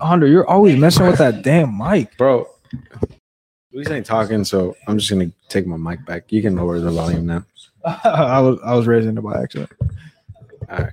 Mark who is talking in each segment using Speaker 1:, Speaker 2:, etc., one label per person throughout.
Speaker 1: Andre, you're always messing with that damn mic.
Speaker 2: bro. Luis ain't talking, so I'm just gonna take my mic back. You can lower the volume now.
Speaker 1: I was I was raising it by accident.
Speaker 2: All right,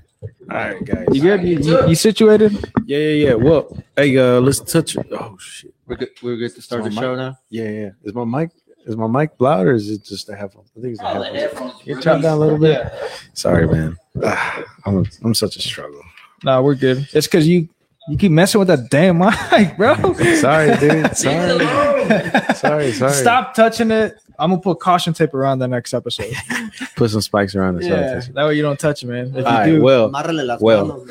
Speaker 2: all right, guys.
Speaker 1: You good? You, you, you situated?
Speaker 2: Yeah, yeah, yeah. Well, hey, uh, let's touch. Oh shit.
Speaker 3: We're good. We're good to start the
Speaker 2: So
Speaker 3: show now.
Speaker 2: Yeah, yeah. Is my mic is my mic loud or is it just the headphones? I think it's the
Speaker 4: Oh, the
Speaker 2: headphones.
Speaker 4: headphones.
Speaker 2: You
Speaker 4: bro.
Speaker 2: turn down a little bit. Sorry, man. Ah, I'm I'm such a struggle.
Speaker 1: No, we're good. It's because you you keep messing with that damn mic, bro.
Speaker 2: Sorry, dude. Sorry. sorry, sorry.
Speaker 1: Stop touching it. I'm gonna put caution tape around the next episode.
Speaker 2: Put some spikes around the
Speaker 1: yeah,
Speaker 2: side.
Speaker 1: that way you don't touch it, man. If you
Speaker 2: All right,
Speaker 1: do,
Speaker 2: well, well.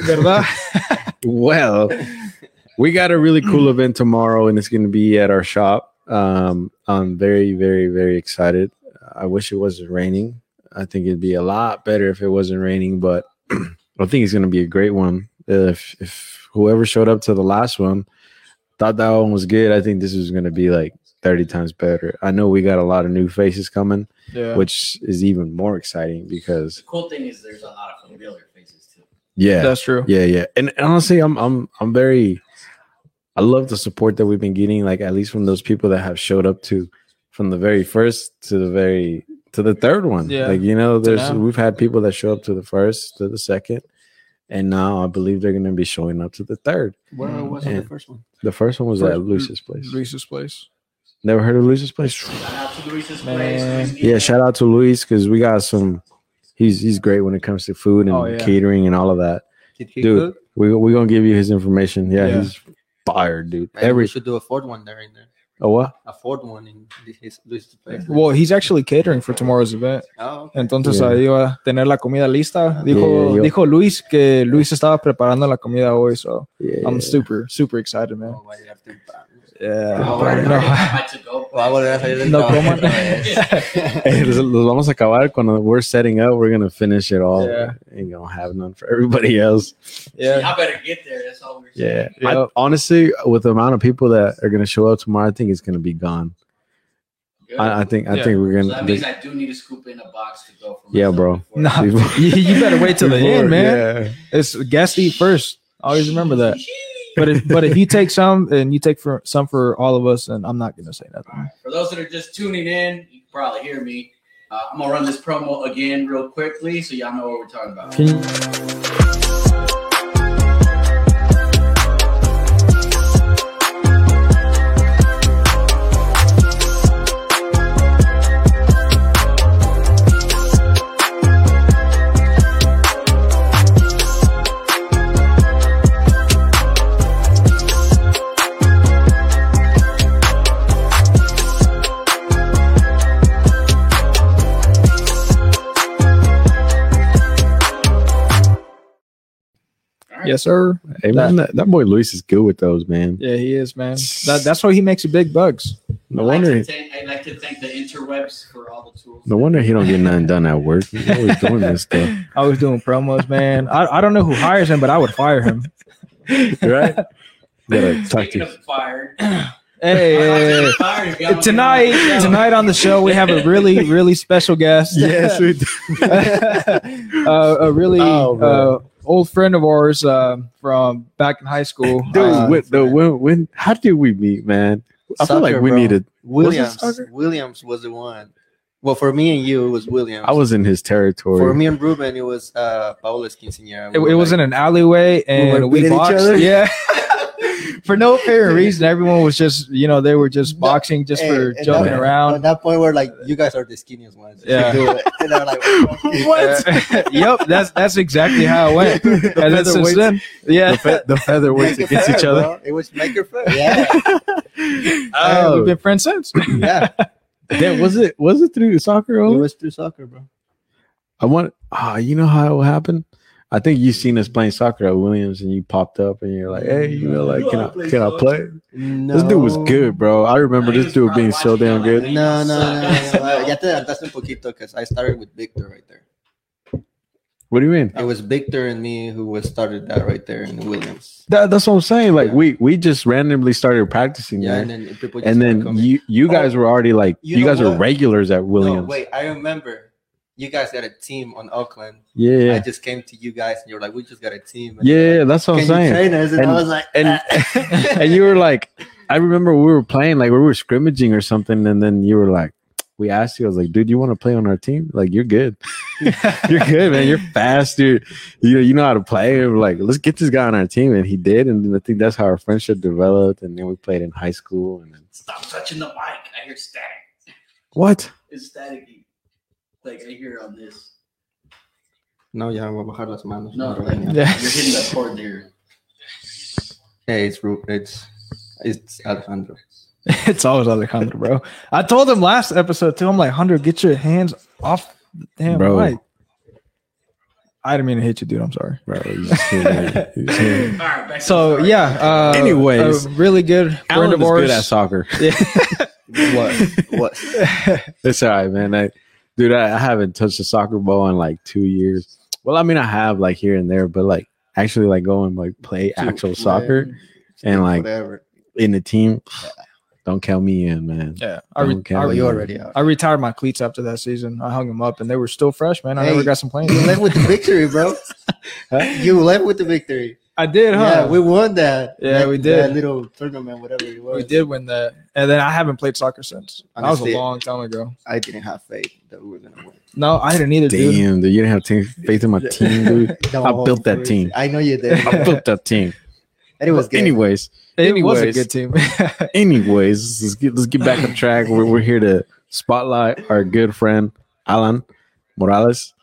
Speaker 2: well, we got a really cool event tomorrow, and it's going to be at our shop. Um, I'm very, very, very excited. I wish it wasn't raining. I think it'd be a lot better if it wasn't raining, but I think it's going to be a great one. If if whoever showed up to the last one thought that one was good, I think this is going to be like 30 times better. I know we got a lot of new faces coming,
Speaker 1: yeah.
Speaker 2: which is even more exciting because
Speaker 4: The cool thing is there's a lot of familiar faces too.
Speaker 2: yeah,
Speaker 1: That's true.
Speaker 2: yeah, yeah. And honestly, I'm I'm I'm very I love the support that we've been getting, like at least from those people that have showed up to from the very first to the very to the third one.
Speaker 1: Yeah.
Speaker 2: Like, you know, there's
Speaker 1: now.
Speaker 2: we've had people that show up to the first, to the second, and now I believe they're gonna be showing up to the third.
Speaker 3: Where mm.
Speaker 2: was
Speaker 3: the first one?
Speaker 2: The first one was
Speaker 1: First-
Speaker 2: at Luis's place.
Speaker 1: Reese's place.
Speaker 2: Never heard of Luis's place?
Speaker 4: Shout out to Luis's
Speaker 1: Man.
Speaker 4: place.
Speaker 2: Yeah, shout out to Luis because we got some he's he's great when it comes to food and
Speaker 1: Oh, yeah.
Speaker 2: catering and all of that.
Speaker 3: Did he
Speaker 2: Dude,
Speaker 3: cook?
Speaker 2: we we gonna give you his information. Yeah,
Speaker 1: Yeah.
Speaker 2: he's fired, dude.
Speaker 3: Maybe
Speaker 2: Every
Speaker 3: we should do a fourth one there in there.
Speaker 2: Oh what?
Speaker 3: A fourth one in his this place.
Speaker 1: Well, he's actually catering for tomorrow's event.
Speaker 3: Oh, okay.
Speaker 1: Entonces
Speaker 2: Yeah.
Speaker 1: ahí va a tener la comida lista. Dijo,
Speaker 2: Yeah, yo-
Speaker 1: dijo Luis que Luis estaba preparando la comida hoy, so
Speaker 2: Yeah.
Speaker 1: I'm super, super excited, man.
Speaker 3: Oh, va a llegar.
Speaker 1: Yeah.
Speaker 4: Oh,
Speaker 1: no.
Speaker 4: about to go.
Speaker 3: Va a volver a salir del
Speaker 1: No
Speaker 3: trabajo
Speaker 1: coman.
Speaker 2: Hey, los, los vamos a acabar cuando we're setting up. We're gonna finish it all.
Speaker 1: Yeah.
Speaker 2: Ain't gonna have none for everybody else.
Speaker 1: Yeah.
Speaker 4: Y'all better get there. That's all we're
Speaker 2: Yeah.
Speaker 4: saying.
Speaker 2: I- honestly, with the amount of people that are gonna show up tomorrow, I think it's gonna be gone. I, I think I
Speaker 1: Yeah.
Speaker 2: think we're gonna.
Speaker 4: that means I do need to scoop in a box to go for
Speaker 2: Yeah, bro.
Speaker 4: before-
Speaker 1: Nah, you, you better wait till the end, man. Yeah. It's guest eat first. Always remember that. But if but if you take some and you take for some for all of us, and I'm not gonna say nothing.
Speaker 4: For those that are just tuning in, you can probably hear me. Uh, I'm gonna run this promo again real quickly so y'all know what we're talking about. Right.
Speaker 1: yes, sir.
Speaker 2: Hey man, that, that boy Luis is good with those, man.
Speaker 1: Yeah, he is, man. That, that's why he makes you big bucks.
Speaker 2: No
Speaker 4: I'd like
Speaker 2: wonder.
Speaker 4: thank, I'd like to thank the interwebs for all the tools.
Speaker 2: No wonder he don't get nothing done at work. He's always doing this stuff,
Speaker 1: I was doing promos, man. I, I don't know who hires him, but I would fire him.
Speaker 2: right? Gotta talk to.
Speaker 4: of fired,
Speaker 1: Hey, hey, hey. tonight,
Speaker 4: wanna get on the show.
Speaker 1: tonight on the show, we have a really, really special guest.
Speaker 2: Yes, we do.
Speaker 1: uh, a really
Speaker 2: Oh,
Speaker 1: uh, old friend of ours um, from back in high school.
Speaker 2: Dude,
Speaker 1: Uh,
Speaker 2: when, the, when, when, how did we meet, man? I feel like we
Speaker 3: bro.
Speaker 2: needed.
Speaker 3: Williams.
Speaker 2: soccer?
Speaker 3: Williams was the one. Well, for me and you, it was Williams.
Speaker 2: I was in his territory.
Speaker 3: For me and Ruben, it was uh, Paola's quinceañera.
Speaker 1: it, it was in an alleyway, and
Speaker 2: were
Speaker 1: we,
Speaker 2: beating each
Speaker 1: boxed.
Speaker 2: other?
Speaker 1: Yeah. for no apparent reason, everyone was just, you know, they were just boxing just for
Speaker 3: Hey, and
Speaker 1: jumping
Speaker 3: that-
Speaker 1: around.
Speaker 3: At that point, we're like, you guys are the skinniest ones.
Speaker 1: Yeah.
Speaker 3: Do it. And they're like,
Speaker 1: what? yep, that's that's exactly how it went. and then since
Speaker 2: featherweights.
Speaker 1: then, yeah,
Speaker 2: the, fe- the featherweights
Speaker 3: Make it
Speaker 2: against
Speaker 3: fair,
Speaker 2: each other.
Speaker 3: bro. It was make it fair. Yeah.
Speaker 1: uh,
Speaker 2: Oh.
Speaker 1: we've been friends since.
Speaker 3: yeah.
Speaker 2: Yeah, was it was it through soccer?
Speaker 3: It was through soccer, bro.
Speaker 2: I want. Ah, you know how it will happen. I think you seen us playing soccer at Williams, and you popped up, and you're like, "Hey, you know, like, can I can I play?"
Speaker 3: No.
Speaker 2: This dude was good, bro. I remember
Speaker 4: He
Speaker 2: this dude being so damn good.
Speaker 4: like,
Speaker 3: No, no, no. no, no.
Speaker 4: Suck.
Speaker 3: Uh, Ya te un poquito because I started with Victor right there.
Speaker 2: What do you mean?
Speaker 3: It was Victor and me who was started that right there in Williams.
Speaker 2: That, that's what I'm saying. Like
Speaker 3: Yeah.
Speaker 2: we we just randomly started practicing
Speaker 3: Yeah,
Speaker 2: there,
Speaker 3: and then people just
Speaker 2: and then you you guys
Speaker 3: Oh,
Speaker 2: were already like
Speaker 3: you
Speaker 2: you, guys were
Speaker 3: what?
Speaker 2: regulars at Williams.
Speaker 3: No, wait, I remember you guys got a team on Oakland.
Speaker 2: Yeah,
Speaker 3: I just came to you guys and you're like, we just got a team. And
Speaker 2: yeah, that's what
Speaker 3: Can
Speaker 2: I'm
Speaker 3: you
Speaker 2: saying.
Speaker 3: train us? And,
Speaker 2: And-
Speaker 3: I was like,
Speaker 2: and
Speaker 3: "Ah."
Speaker 2: and you were like, I remember we were playing, like we were scrimmaging or something, and then you were like, we asked you, I was like, dude, you want to play on our team? Like, you're good, you're good, man. You're fast, dude. You you know how to play. And we're like, let's get this guy on our team, and he did, and I think that's how our friendship developed. And then we played in high school, and then
Speaker 4: Stop touching the mic. I hear static.
Speaker 2: what?
Speaker 4: It's staticky. Like I hear on this.
Speaker 3: no, ya voy a bajar las manos.
Speaker 4: No,
Speaker 3: No,
Speaker 4: like.
Speaker 1: Yeah.
Speaker 4: you're hitting that chord there.
Speaker 3: Hey, it's Ru- it's it's Alejandro.
Speaker 1: it's always Alejandro, bro. I told him last episode too. I'm like, Hunter, get your hands off the damn
Speaker 2: Bro.
Speaker 1: mic. I didn't mean to hit you, dude. I'm sorry.
Speaker 2: Bro, you just hit me. You just hit me.
Speaker 4: All right,
Speaker 1: So yeah. Uh,
Speaker 2: Anyways.
Speaker 1: a really good friend
Speaker 2: Alan
Speaker 1: of
Speaker 2: is good at soccer.
Speaker 3: What? what?
Speaker 2: It's all right, man. I, dude, I, I haven't touched a soccer ball in like two years. Well, I mean, I have like here and there, but like actually like go and like play actual soccer and like
Speaker 3: whatever.
Speaker 2: in the team. Don't count me in, man.
Speaker 1: yeah, I, re-
Speaker 2: Okay.
Speaker 1: I, re-
Speaker 3: you already out.
Speaker 1: I retired my cleats after that season. I hung them up, and they were still fresh, man. I
Speaker 3: Hey.
Speaker 1: never got some playing.
Speaker 3: You left with the victory, bro. You left with the victory.
Speaker 1: I did, huh?
Speaker 3: Yeah, we won that.
Speaker 1: Yeah,
Speaker 3: that-
Speaker 1: we did.
Speaker 3: That little tournament, whatever it was.
Speaker 1: we did win that, and then I haven't played soccer since. That was a long time ago.
Speaker 3: I didn't have faith that we were gonna win.
Speaker 1: No, I didn't either, dude.
Speaker 2: Damn, dude, you didn't have team, faith in my team, dude. I built that
Speaker 3: please.
Speaker 2: team.
Speaker 3: I know you did.
Speaker 2: I built that team.
Speaker 3: and it was good.
Speaker 2: Anyways,
Speaker 1: It was a
Speaker 2: Anyways.
Speaker 1: good team.
Speaker 2: anyways, let's get let's get back on track. We're we're here to spotlight our good friend Alan Morales.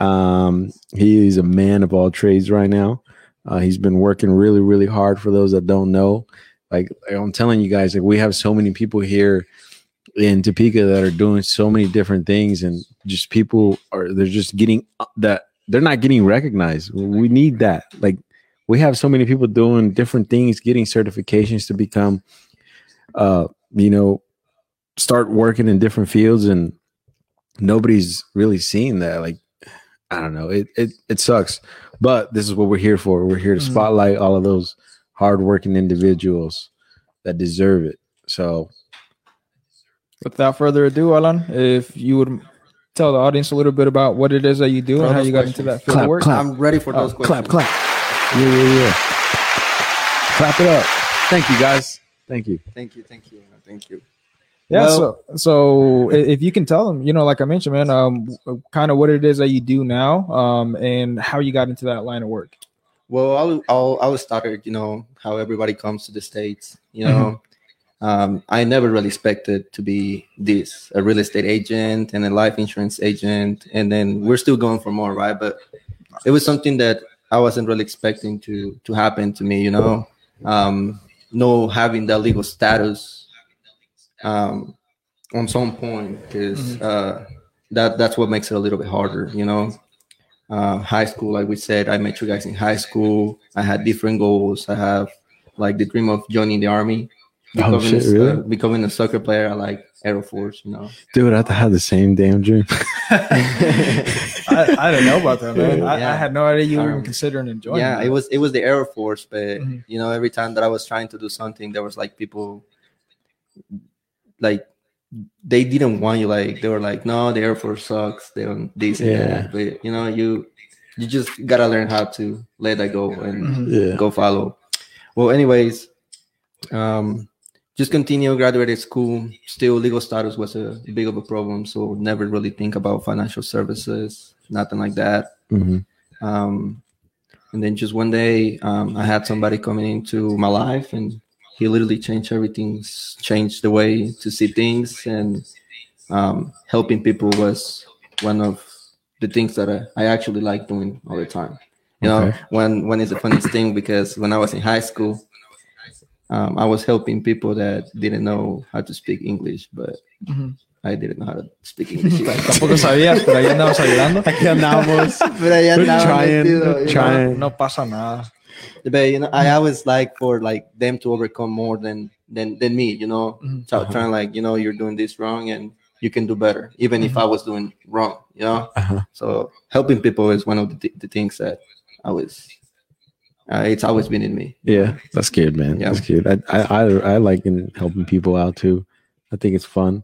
Speaker 2: Um, he is a man of all trades right now. Uh, he's been working really, really hard. For those that don't know, like I'm telling you guys, like we have so many people here in Topeka that are doing so many different things, and just people are they're just getting that they're not getting recognized. We need that. Like we have so many people doing different things, getting certifications to become, uh, you know, start working in different fields, and nobody's really seeing that. Like, I don't know, it it it sucks, but this is what we're here for. We're here to
Speaker 1: Mhm.
Speaker 2: spotlight all of those hardworking individuals that deserve it. So,
Speaker 1: Without further ado, Alan, if you would tell the audience a little bit about what it is that you do and how
Speaker 3: those
Speaker 1: you got into that field
Speaker 2: Clap,
Speaker 1: of work.
Speaker 2: clap.
Speaker 3: I'm ready for
Speaker 1: Oh,
Speaker 3: those questions.
Speaker 2: clap, clap, yeah, yeah, yeah. Clap it up. Thank you, guys. Thank you.
Speaker 3: Thank you, thank you, thank you.
Speaker 1: Yeah,
Speaker 3: Well-
Speaker 1: so so if you can tell them, you know, like I mentioned, man, um, kind of what it is that you do now, um, and how you got into that line of work.
Speaker 3: Well, I'll, I'll, I was started, you know, how everybody comes to the States, you know. Um, I never really expected to be this a real estate agent and a life insurance agent, and then we're still going for more, right? But it was something that I wasn't really expecting to to happen to me, you know. Um, no having that legal status um, on some point because uh, that that's what makes it a little bit harder, you know uh, high school, like we said, I met you guys in high school. I had different goals. I have like the dream of joining the army,
Speaker 2: Oh,
Speaker 3: becoming,
Speaker 2: shit,
Speaker 3: a,
Speaker 2: really?
Speaker 3: uh, becoming a soccer player. I like Air Force, you know.
Speaker 2: Dude, I had the same damn dream.
Speaker 1: I, I didn't know about that, man. I, I had no idea you were even
Speaker 3: Um,
Speaker 1: considering enjoying.
Speaker 3: yeah,
Speaker 1: that.
Speaker 3: it was it was the Air Force, but
Speaker 1: Mhm.
Speaker 3: you know, every time that I was trying to do something, there was like people like they didn't want you. Like they were like, no, the Air Force sucks. They don't this
Speaker 2: Yeah.
Speaker 3: But you know, you you just gotta learn how to let that go and
Speaker 1: Mhm.
Speaker 2: Yeah.
Speaker 3: go follow. Well, anyways, um, just continue, graduated school. Still, legal status was a big of a problem, so never really think about financial services, nothing like that.
Speaker 2: hmm
Speaker 3: Um, and then just one day, um, I had somebody coming into my life, and he literally changed everything, changed the way to see things, and um, helping people was one of the things that I, I actually like doing all the time. You know,
Speaker 2: Okay.
Speaker 3: when when it's the funniest thing because when I was in high school, um, I was helping people that didn't know how to speak English, but
Speaker 1: Mhm.
Speaker 3: I didn't know how to speak English.
Speaker 1: Tampoco sabías, pero ahí andamos ayudando.
Speaker 2: Aquí andamos.
Speaker 3: Pero ahí andaba
Speaker 2: trying,
Speaker 3: metido, you know.
Speaker 1: No pasa nada.
Speaker 3: But you know i always like for like them to overcome more than than than me you know
Speaker 1: Mhm.
Speaker 3: so trying like you know you're doing this wrong and you can do better even if i was doing wrong you know
Speaker 2: Uh-huh.
Speaker 3: so helping people is one of the, th- the things that i was uh, it's always been in me
Speaker 2: Yeah, that's good, man.
Speaker 3: Yeah.
Speaker 2: That's good. I, I I I like in helping people out too. I think it's fun.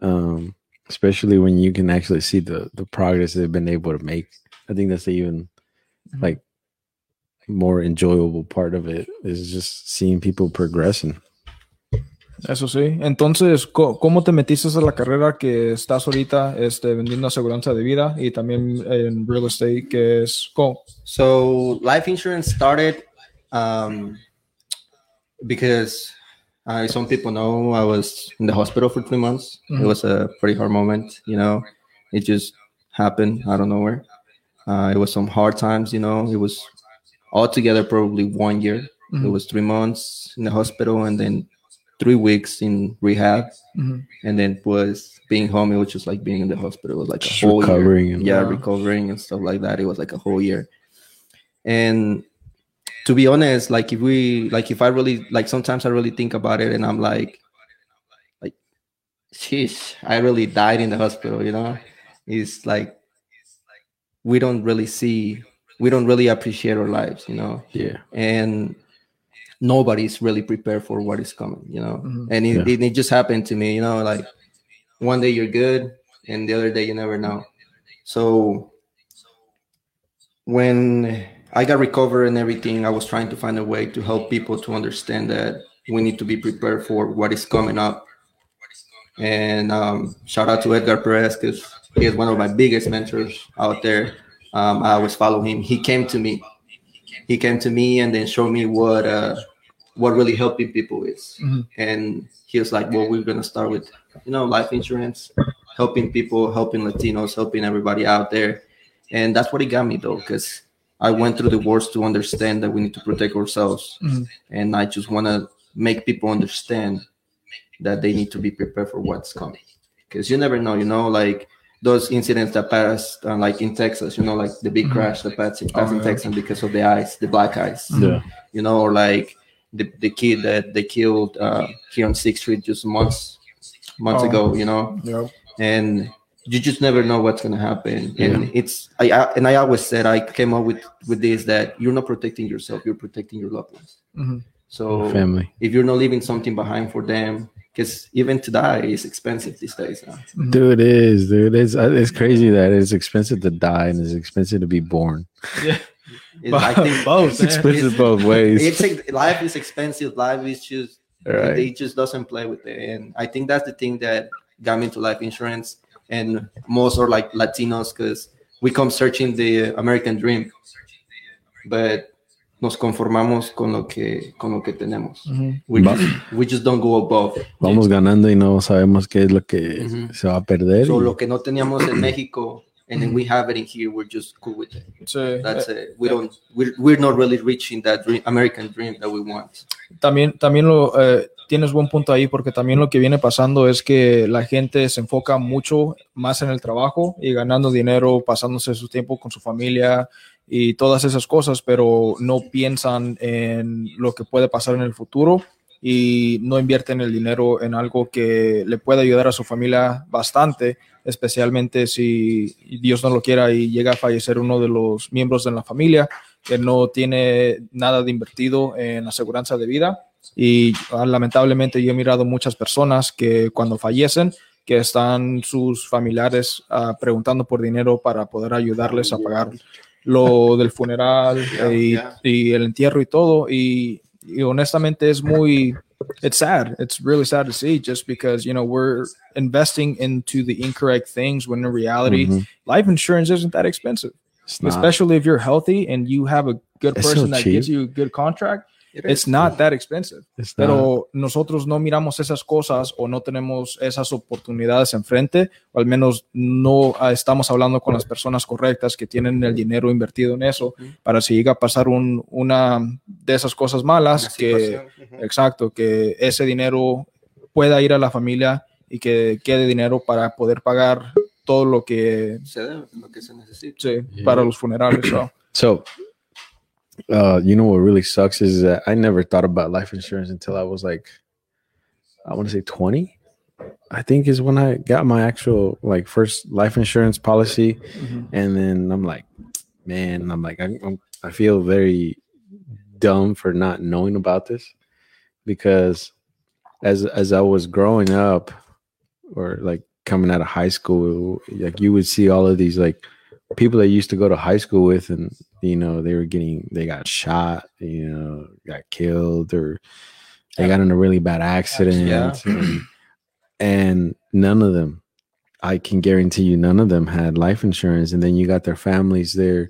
Speaker 2: Um, especially when you can actually see the the progress they've been able to make. I think that's even
Speaker 1: Mhm.
Speaker 2: like more enjoyable part of it is just seeing people progressing.
Speaker 1: Eso sí. Entonces, ¿cómo te metiste a la carrera que estás ahorita este, vendiendo aseguranza de vida y también en real estate, que es co-
Speaker 3: So life insurance started um, because uh, some people know I was in the hospital for three months. It
Speaker 1: Mhm.
Speaker 3: was a pretty hard moment, you know. It just happened out of nowhere. Uh, it was some hard times, you know. It was altogether probably one year. It
Speaker 1: Mhm.
Speaker 3: was three months in the hospital and then three weeks in rehab,
Speaker 1: Ujú.
Speaker 3: and then was being home. It was just like being in the hospital. It was like a
Speaker 2: Just
Speaker 3: whole year
Speaker 2: recovering and-
Speaker 3: yeah,
Speaker 1: Wow.
Speaker 3: recovering and stuff like that. It was like a whole year. And to be honest, like if we like if I really like sometimes I really think about it and I'm like like sheesh, I really died in the hospital, you know? It's like we don't really see we don't really appreciate our lives, you know,
Speaker 2: Yeah.
Speaker 3: and nobody's really prepared for what is coming, you know.
Speaker 1: Mhm.
Speaker 3: And it,
Speaker 2: Yeah.
Speaker 3: it, it just happened to me, you know, like one day you're good and the other day you never know. So when I got recovered and everything, I was trying to find a way to help people to understand that we need to be prepared for what is coming up. And um, shout out to Edgar Perez because he is one of my biggest mentors out there. Um, I always follow him. He came to me. He came to me and then showed me what uh, what really helping people is.
Speaker 1: Mhm.
Speaker 3: And he was like, "Well, we're gonna start with you know life insurance, helping people, helping Latinos, helping everybody out there." And that's what he got me though, because I went through the wars to understand that we need to protect ourselves,
Speaker 1: Mhm.
Speaker 3: and I just want to make people understand that they need to be prepared for what's coming, because you never know. You know, like those incidents that passed, uh, like in Texas, you know, like the big
Speaker 1: Mhm.
Speaker 3: crash that passed, passed
Speaker 1: Oh,
Speaker 3: in. Texas because of the ice, the black ice
Speaker 2: Yeah.
Speaker 3: you know, or like the, the kid that they killed uh, here on Sixth Street just months months
Speaker 1: Oh.
Speaker 3: ago, you know,
Speaker 1: Yeah.
Speaker 3: and you just never know what's gonna happen.
Speaker 2: Yeah.
Speaker 3: And it's I, I and I always said I came up with with this that you're not protecting yourself, you're protecting your loved ones.
Speaker 1: Mhm.
Speaker 3: So
Speaker 2: Family.
Speaker 3: if you're not leaving something behind for them, because even to die is expensive these days. Now.
Speaker 2: Dude, it is, dude. It's uh, it's crazy that it's expensive to die and it's expensive to be born.
Speaker 3: Yeah, It's, I think
Speaker 1: Both,
Speaker 2: It's
Speaker 1: man.
Speaker 2: expensive both ways.
Speaker 3: it's life is expensive. Life is just
Speaker 2: Right.
Speaker 3: they just doesn't play with it, and I think that's the thing that got me into life insurance. And most are like Latinos because we come searching the American dream, but nos conformamos con lo que con lo que tenemos.
Speaker 1: Ujú.
Speaker 3: We
Speaker 2: Va-
Speaker 3: just, we just don't go above.
Speaker 2: Vamos ganando y no sabemos qué es lo que
Speaker 3: Ujú.
Speaker 2: se va a perder.
Speaker 3: So
Speaker 2: y-
Speaker 3: lo que no teníamos en Mexico, and then we have it in here. We're just cool with it.
Speaker 1: Sí.
Speaker 3: That's it. We don't. We're, we're not really reaching that dream, American dream that we want.
Speaker 1: También, también lo eh, tienes buen punto ahí, porque también lo que viene pasando es que la gente se enfoca mucho más en el trabajo y ganando dinero, pasándose su tiempo con su familia y todas esas cosas, pero no piensan en lo que puede pasar en el futuro y no invierten el dinero en algo que le puede ayudar a su familia bastante, especialmente si Dios no lo quiera y llega a fallecer uno de los miembros de la familia que no tiene nada de invertido en aseguranza de vida. Y ah, lamentablemente yo he mirado muchas personas que cuando fallecen, que están sus familiares ah, preguntando por dinero para poder ayudarles a pagar lo del funeral
Speaker 3: Yeah,
Speaker 1: y,
Speaker 3: yeah.
Speaker 1: y el entierro y todo. Y, y honestamente es muy, it's sad. It's really sad to see just because, you know, we're investing into the incorrect things when in reality,
Speaker 2: Ujú.
Speaker 1: life insurance isn't that expensive
Speaker 2: It's not.
Speaker 1: especially if you're healthy and you have a good
Speaker 2: It's so
Speaker 1: person that gives you a good contract,
Speaker 3: It
Speaker 1: it's not that expensive.
Speaker 2: It's not.
Speaker 1: Pero nosotros no miramos esas cosas o no tenemos esas oportunidades enfrente, o al menos no ah, estamos hablando con las personas correctas que tienen el dinero invertido en eso, para si llega a pasar un- una de esas cosas malas,
Speaker 3: Una
Speaker 1: que,
Speaker 3: situación. Ujú.
Speaker 1: exacto, que ese dinero pueda ir a la familia y que quede dinero para poder pagar todo lo que
Speaker 3: Se debe, lo que se necesita.
Speaker 1: sí,
Speaker 2: Yeah.
Speaker 1: para los funerales. so.
Speaker 2: So, uh, you know what really sucks is that I never thought about life insurance until I was like, I want to say 20. I think is when I got my actual like first life insurance policy,
Speaker 1: Mhm.
Speaker 2: and then I'm like, man, I'm like, I, I'm, I feel very dumb for not knowing about this because as as I was growing up, or like coming out of high school, like you would see all of these like people that used to go to high school with, and you know they were getting they got shot, you know, got killed, or they got in a really bad accident,
Speaker 3: Yeah.
Speaker 2: and, and none of them, I can guarantee you, none of them had life insurance, and then you got their families there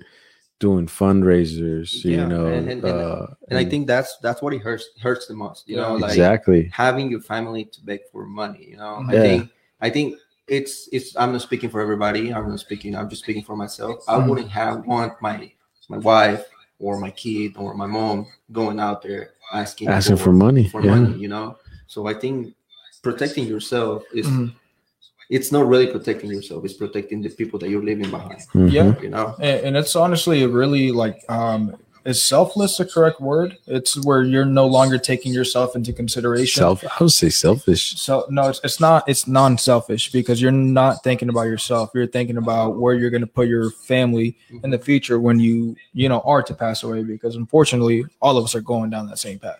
Speaker 2: doing fundraisers, you
Speaker 3: Yeah,
Speaker 2: know,
Speaker 3: and- and-
Speaker 2: uh,
Speaker 3: and I think that's that's what it hurts hurts the most. You know, like
Speaker 2: exactly.
Speaker 3: having your family to beg for money. You know, I think I think it's it's. I'm not speaking for everybody. I'm not speaking. I'm just speaking for myself. I
Speaker 1: Mhm.
Speaker 3: wouldn't have want my my wife or my kid or my mom going out there asking
Speaker 2: Asking for money,
Speaker 3: for
Speaker 2: yeah.
Speaker 3: money. You know, so I think protecting yourself is.
Speaker 1: Mhm.
Speaker 3: It's not really protecting yourself; it's protecting the people that you're leaving behind.
Speaker 2: Mhm.
Speaker 1: Yeah.
Speaker 3: You know,
Speaker 1: and, and it's honestly really like um is selfless the correct word? It's where you're no longer taking yourself into consideration?
Speaker 2: Self, I would say selfish.
Speaker 1: so no it's, it's not it's non-selfish because you're not thinking about yourself. You're thinking about where you're going to put your family in the future when you you know are to pass away because unfortunately all of us are going down that same path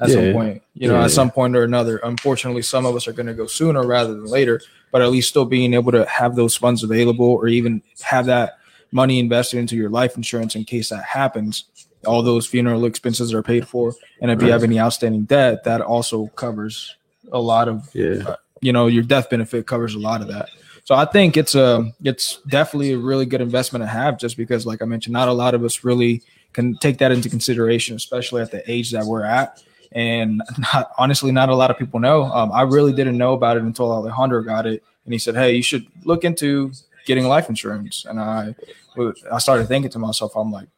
Speaker 1: at
Speaker 2: Yeah.
Speaker 1: some point. You know
Speaker 2: Yeah,
Speaker 1: at some point or another unfortunately some of us are going to go sooner rather than later but at least still being able to have those funds available or even have that money invested into your life insurance in case that happens. All those funeral expenses are paid for. And if you have any outstanding debt that also covers a lot of
Speaker 2: Yeah.
Speaker 1: you know your death benefit covers a lot of that. So i think it's a it's definitely a really good investment to have just because like i mentioned not a lot of us really can take that into consideration especially at the age that we're at. And not honestly not a lot of people know. Um, i really didn't know about it until alejandro got it. And he said hey you should look into getting life insurance. And i i started thinking to myself i'm like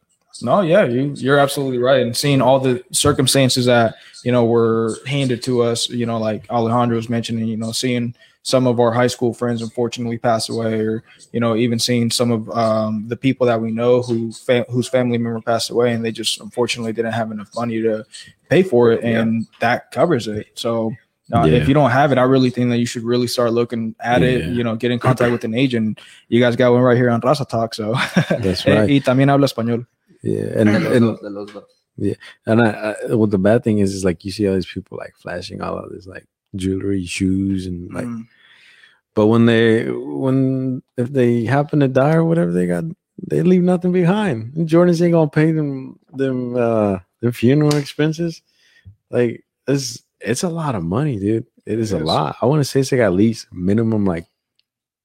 Speaker 1: no yeah you, you're absolutely right. And seeing all the circumstances that you know were handed to us you know like alejandro was mentioning you know seeing some of our high school friends unfortunately pass away or you know even seeing some of um, the people that we know who fa- whose family member passed away and they just unfortunately didn't have enough money to pay for it and that covers it. So uh,
Speaker 2: Yeah.
Speaker 1: if you don't have it i really think that you should really start looking at it you know get in contact with an agent you guys got one right here on raza talk so
Speaker 2: That's right.
Speaker 1: y también habla español
Speaker 2: Yeah, and
Speaker 3: De los
Speaker 2: and
Speaker 3: dos, de los dos.
Speaker 2: and I, I, what the bad thing is is like you see all these people like flashing all of this like jewelry, shoes, and like.
Speaker 1: Mm.
Speaker 2: But when they when if they happen to die or whatever, they got they leave nothing behind. And Jordans ain't gonna pay them them uh their funeral expenses. Like it's it's a lot of money, dude. It is
Speaker 1: It
Speaker 2: a lot. I want to say it's like at least minimum like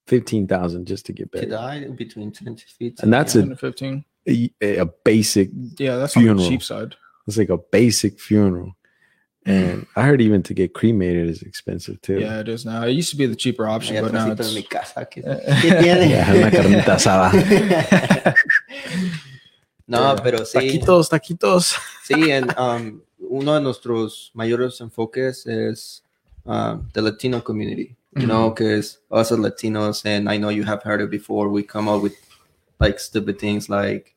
Speaker 2: fifteen thousand just to get
Speaker 3: To
Speaker 2: buried.
Speaker 3: die between 10 to 15.
Speaker 2: And that's
Speaker 3: yeah.
Speaker 1: 10 to 15
Speaker 2: A, a basic
Speaker 1: yeah that's on the cheap side
Speaker 2: It's like a basic funeral. And I heard even to get cremated is expensive too.
Speaker 1: yeah it is now it used to be the cheaper option but now
Speaker 3: atrásito mi
Speaker 1: it's
Speaker 3: casa. ¿Qué, qué tiene?
Speaker 2: Ya, una carnita asada.
Speaker 3: no, pero sí.
Speaker 2: Taquitos, taquitos.
Speaker 3: Sí, en, um, uno de nuestros mayores enfoques es um, the Latino community, you know, because us as Latinos, and I know you have heard it before, we come up with like stupid things like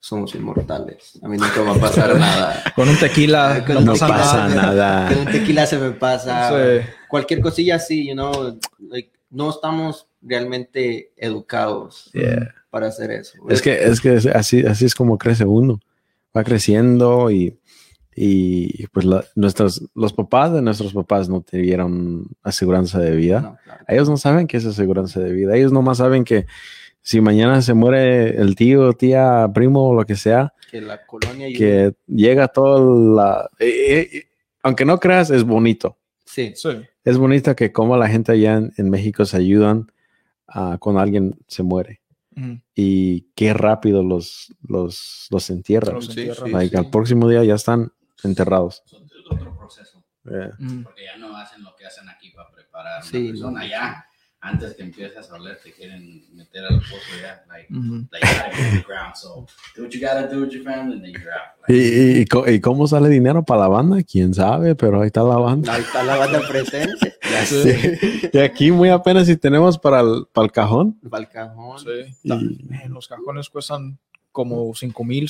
Speaker 3: somos inmortales. A mí nunca va a pasar nada.
Speaker 1: con un tequila
Speaker 3: Con
Speaker 1: no
Speaker 3: un tequila.
Speaker 2: pasa
Speaker 1: nada.
Speaker 3: Con un tequila se me pasa.
Speaker 1: Sí.
Speaker 3: Cualquier cosilla así, you know, like, no estamos realmente educados
Speaker 2: Yeah.
Speaker 3: para hacer eso.
Speaker 2: Es que, es que así, así es como crece uno. Va creciendo y, y pues la- nuestros, los papás de nuestros papás no tuvieron aseguranza de vida.
Speaker 3: No, claro.
Speaker 2: Ellos no saben qué es aseguranza de vida. Ellos nomás saben que si mañana se muere el tío, tía, primo o lo que sea,
Speaker 3: Que la colonia
Speaker 2: que llega toda la... eh, eh, aunque no creas, es bonito.
Speaker 3: Sí,
Speaker 1: sí
Speaker 2: Es bonito que como la gente allá en, en México se ayudan ah, cuando alguien se muere. Y qué rápido los, los, los entierran.
Speaker 1: Los
Speaker 3: sí,
Speaker 1: entierran.
Speaker 3: sí,
Speaker 2: Like,
Speaker 3: sí.
Speaker 2: Al próximo día ya están enterrados.
Speaker 4: Es otro proceso.
Speaker 2: Yeah.
Speaker 1: Ujú.
Speaker 4: Porque ya no hacen lo que hacen aquí para preparar a
Speaker 3: Sí,
Speaker 4: una persona.
Speaker 3: no.
Speaker 4: Ya, antes que empieces a oler, te quieren meter al pozo ya. Like,
Speaker 1: Ujú.
Speaker 4: like, you gotta get the ground. So, do what you gotta do with your family, and then you're out.
Speaker 2: ¿Y,
Speaker 4: Like,
Speaker 2: y- y y cómo sale dinero para la banda? ¿Quién sabe? Pero ahí está la banda.
Speaker 3: ahí está la banda presente.
Speaker 1: Sí.
Speaker 2: Y aquí muy apenas si tenemos para el, para el cajón.
Speaker 3: Va al cajón.
Speaker 1: Sí.
Speaker 2: Y-
Speaker 1: man, los cajones cuestan como cinco mil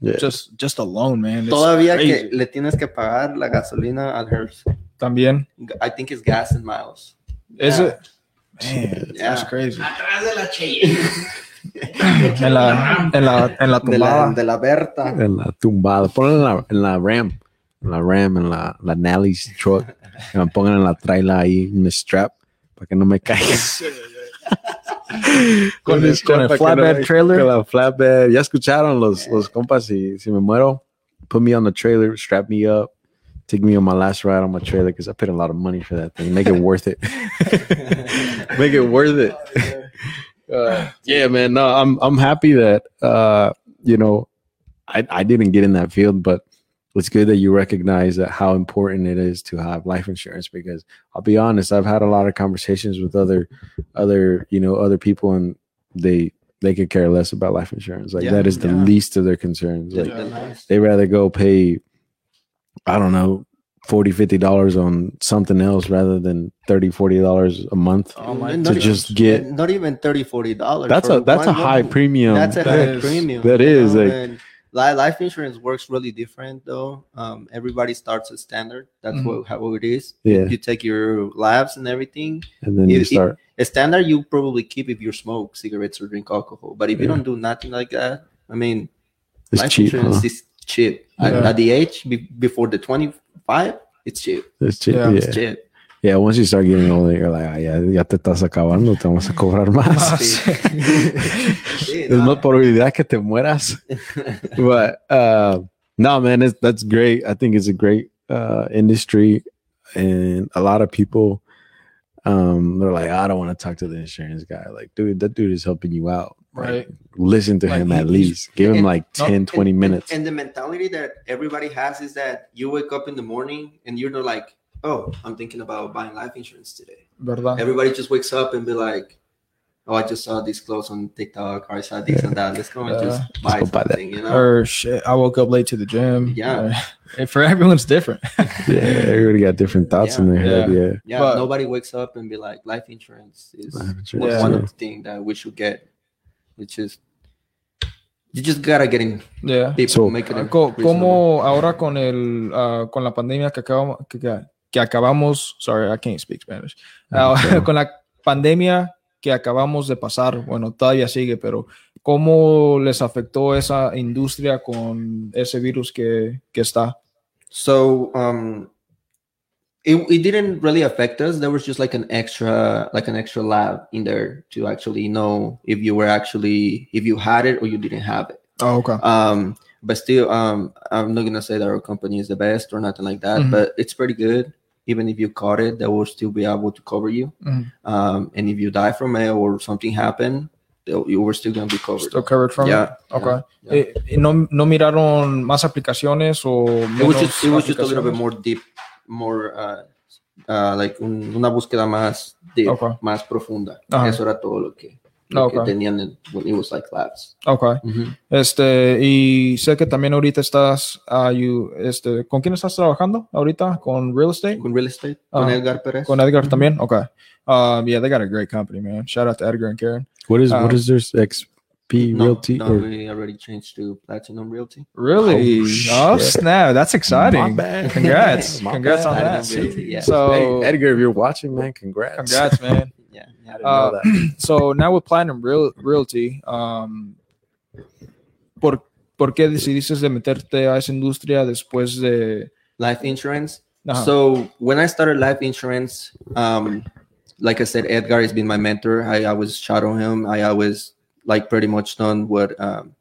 Speaker 2: Yeah.
Speaker 1: just just alone man It's
Speaker 3: Todavía
Speaker 1: crazy.
Speaker 3: que le tienes que pagar la gasolina al Hearst.
Speaker 1: también
Speaker 3: I think it's gas and miles.
Speaker 1: is
Speaker 3: Yeah.
Speaker 1: it man
Speaker 3: Yeah.
Speaker 1: that's crazy
Speaker 4: atrás de la Cheyenne.
Speaker 1: en la en la en la
Speaker 3: De la,
Speaker 1: tumbada
Speaker 3: de la Berta.
Speaker 2: En la tumbada. Ponla en la, en la RAM. En la RAM, en la, la Nally's truck. Que me pongan en la trailer ahí, un strap. para que no me caiga.
Speaker 1: Con el- con el flatbed
Speaker 2: me-
Speaker 1: trailer.
Speaker 2: Con la flatbed. Ya escucharon los, los compas, si me muero, put me on the trailer, strap me up, take me on my last ride on my trailer because I paid a lot of money for that thing. Make it worth it. Make it worth it. Uh, yeah, man. No, I'm I'm happy that uh, you know I I didn't get in that field, but it's good that you recognize that how important it is to have life insurance because I'll be honest, I've had a lot of conversations with other other you know other people and they they could care less about life insurance. Like
Speaker 3: Yeah,
Speaker 2: that is the
Speaker 3: yeah.
Speaker 2: least of their concerns.
Speaker 3: The-
Speaker 2: Like
Speaker 3: the last-
Speaker 2: they rather go pay I don't know 40 50 dollars on something else rather than 30 40 dollars a month.
Speaker 1: Oh
Speaker 2: to
Speaker 3: not
Speaker 2: just
Speaker 3: even-
Speaker 2: get-
Speaker 3: and not even 30 40 dollars
Speaker 2: That's a that's a high premium.
Speaker 3: that's a
Speaker 1: That
Speaker 3: high
Speaker 1: is-
Speaker 3: premium
Speaker 2: that
Speaker 3: you
Speaker 2: is,
Speaker 3: know,
Speaker 2: like-
Speaker 3: and li- life insurance works really different though um everybody starts at standard that's
Speaker 1: Mhm.
Speaker 3: what how it is
Speaker 2: Yeah.
Speaker 3: you take your labs and everything
Speaker 2: and then you
Speaker 3: It- it-
Speaker 2: start
Speaker 3: a standard you probably keep if you smoke cigarettes or drink alcohol but if you don't do nothing like that i mean
Speaker 2: it's
Speaker 3: life
Speaker 2: cheap.
Speaker 3: insurance
Speaker 2: huh?
Speaker 3: is cheap at,
Speaker 1: Yeah.
Speaker 3: at the age be- before the 25 it's cheap
Speaker 2: It's cheap.
Speaker 1: Yeah.
Speaker 2: Yeah.
Speaker 3: it's cheap
Speaker 2: Yeah, once you start getting older, you're like, ah, ya, ya te estás acabando, te vamos a cobrar más.
Speaker 3: Sí,
Speaker 2: There's
Speaker 3: no.
Speaker 2: no probabilidad que te mueras. but uh, no, man, it's, that's great. I think it's a great uh, industry, and a lot of people, um, they're like, I don't want to talk to the insurance guy. Like, dude, that dude is helping you out. Like,
Speaker 1: Right.
Speaker 2: listen to
Speaker 1: Like,
Speaker 2: him
Speaker 1: he-
Speaker 2: at least. Give him like
Speaker 1: no,
Speaker 2: 10, 20 minutes.
Speaker 3: And, and the mentality that everybody has is that you wake up in the morning and you're not like, oh, I'm thinking about buying life insurance today.
Speaker 1: ¿Verdad?
Speaker 3: Everybody just wakes up and be like, oh, I just saw these clothes on TikTok or I saw this and that. Let's go and
Speaker 1: Yeah.
Speaker 3: just buy
Speaker 2: go buy that.
Speaker 3: you know?
Speaker 1: Or shit, I woke up late to the gym.
Speaker 3: Yeah.
Speaker 1: Uh, for everyone's different.
Speaker 2: yeah, everybody got different thoughts in their head. Yeah.
Speaker 3: yeah,
Speaker 1: but-
Speaker 3: nobody wakes up and be like, life insurance is
Speaker 2: Life insurance,
Speaker 3: one
Speaker 2: yeah.
Speaker 3: of the things that we should get. Which is, you just gotta get in
Speaker 1: Yeah.
Speaker 3: people,
Speaker 2: So-
Speaker 3: make it
Speaker 1: Ah, co- ¿Cómo ahora con el ah, con la pandemia que acabamos que, que- acabamos, sorry, I can't speak Spanish.
Speaker 2: Okay.
Speaker 1: con la pandemia que acabamos de pasar, bueno, todavía sigue, pero ¿cómo les afectó esa industria con ese virus que, que está?
Speaker 3: So um it, it didn't really affect us. There was just like an extra like an extra lab in there to actually know if you were actually if you had it or you didn't have it.
Speaker 1: Oh, okay.
Speaker 3: Um but still um I'm not gonna say that our company is the best or nothing like that,
Speaker 1: Mhm.
Speaker 3: but it's pretty good. Even if you caught it, they will still be able to cover you.
Speaker 1: Mhm.
Speaker 3: Um and if you die from it or something happened, you were still gonna be covered.
Speaker 1: Still covered from
Speaker 3: yeah.
Speaker 1: it? Okay.
Speaker 3: yeah.
Speaker 1: Eh, ¿y no, ¿No miraron más aplicaciones o
Speaker 3: it was just it was just a little bit more deep more uh, uh like un- una búsqueda más deep,
Speaker 1: Okay.
Speaker 3: más profunda
Speaker 1: Ajá.
Speaker 3: eso era todo lo que, lo que
Speaker 1: Okay.
Speaker 3: tenían en, when it was like labs
Speaker 1: Okay. Este, y sé que también ahorita estás, ah, you- este, ¿con quién estás trabajando ahorita? ¿Con real estate?
Speaker 3: con real estate con
Speaker 1: Ajá.
Speaker 3: Edgar Pérez
Speaker 1: ¿Con Edgar también? Okay. Um, yeah, they got a great company, man. Shout out to Edgar and Karen.
Speaker 2: What is
Speaker 1: Um,
Speaker 2: what is their XP
Speaker 3: no,
Speaker 2: Realty?
Speaker 3: no
Speaker 2: or-
Speaker 3: we already changed to platinum realty
Speaker 1: Really?
Speaker 2: Oh,
Speaker 1: Oh, snap. That's exciting.
Speaker 2: My bad.
Speaker 1: Congrats.
Speaker 2: My
Speaker 1: Congrats
Speaker 2: bad.
Speaker 1: on that.
Speaker 3: Platinum Realty, yeah.
Speaker 1: So,
Speaker 2: hey, Edgar, if you're watching, man, congrats.
Speaker 1: congrats, man.
Speaker 3: Yeah
Speaker 2: I didn't
Speaker 1: Uh,
Speaker 2: know that.
Speaker 1: so now with Platinum Real, Realty, um, ¿por, ¿por qué decidiste de meterte a esa industria después de...
Speaker 3: life insurance
Speaker 1: Ajá.
Speaker 3: so when i started life insurance um like i said edgar has been my mentor i always shadow him i always like pretty much done what um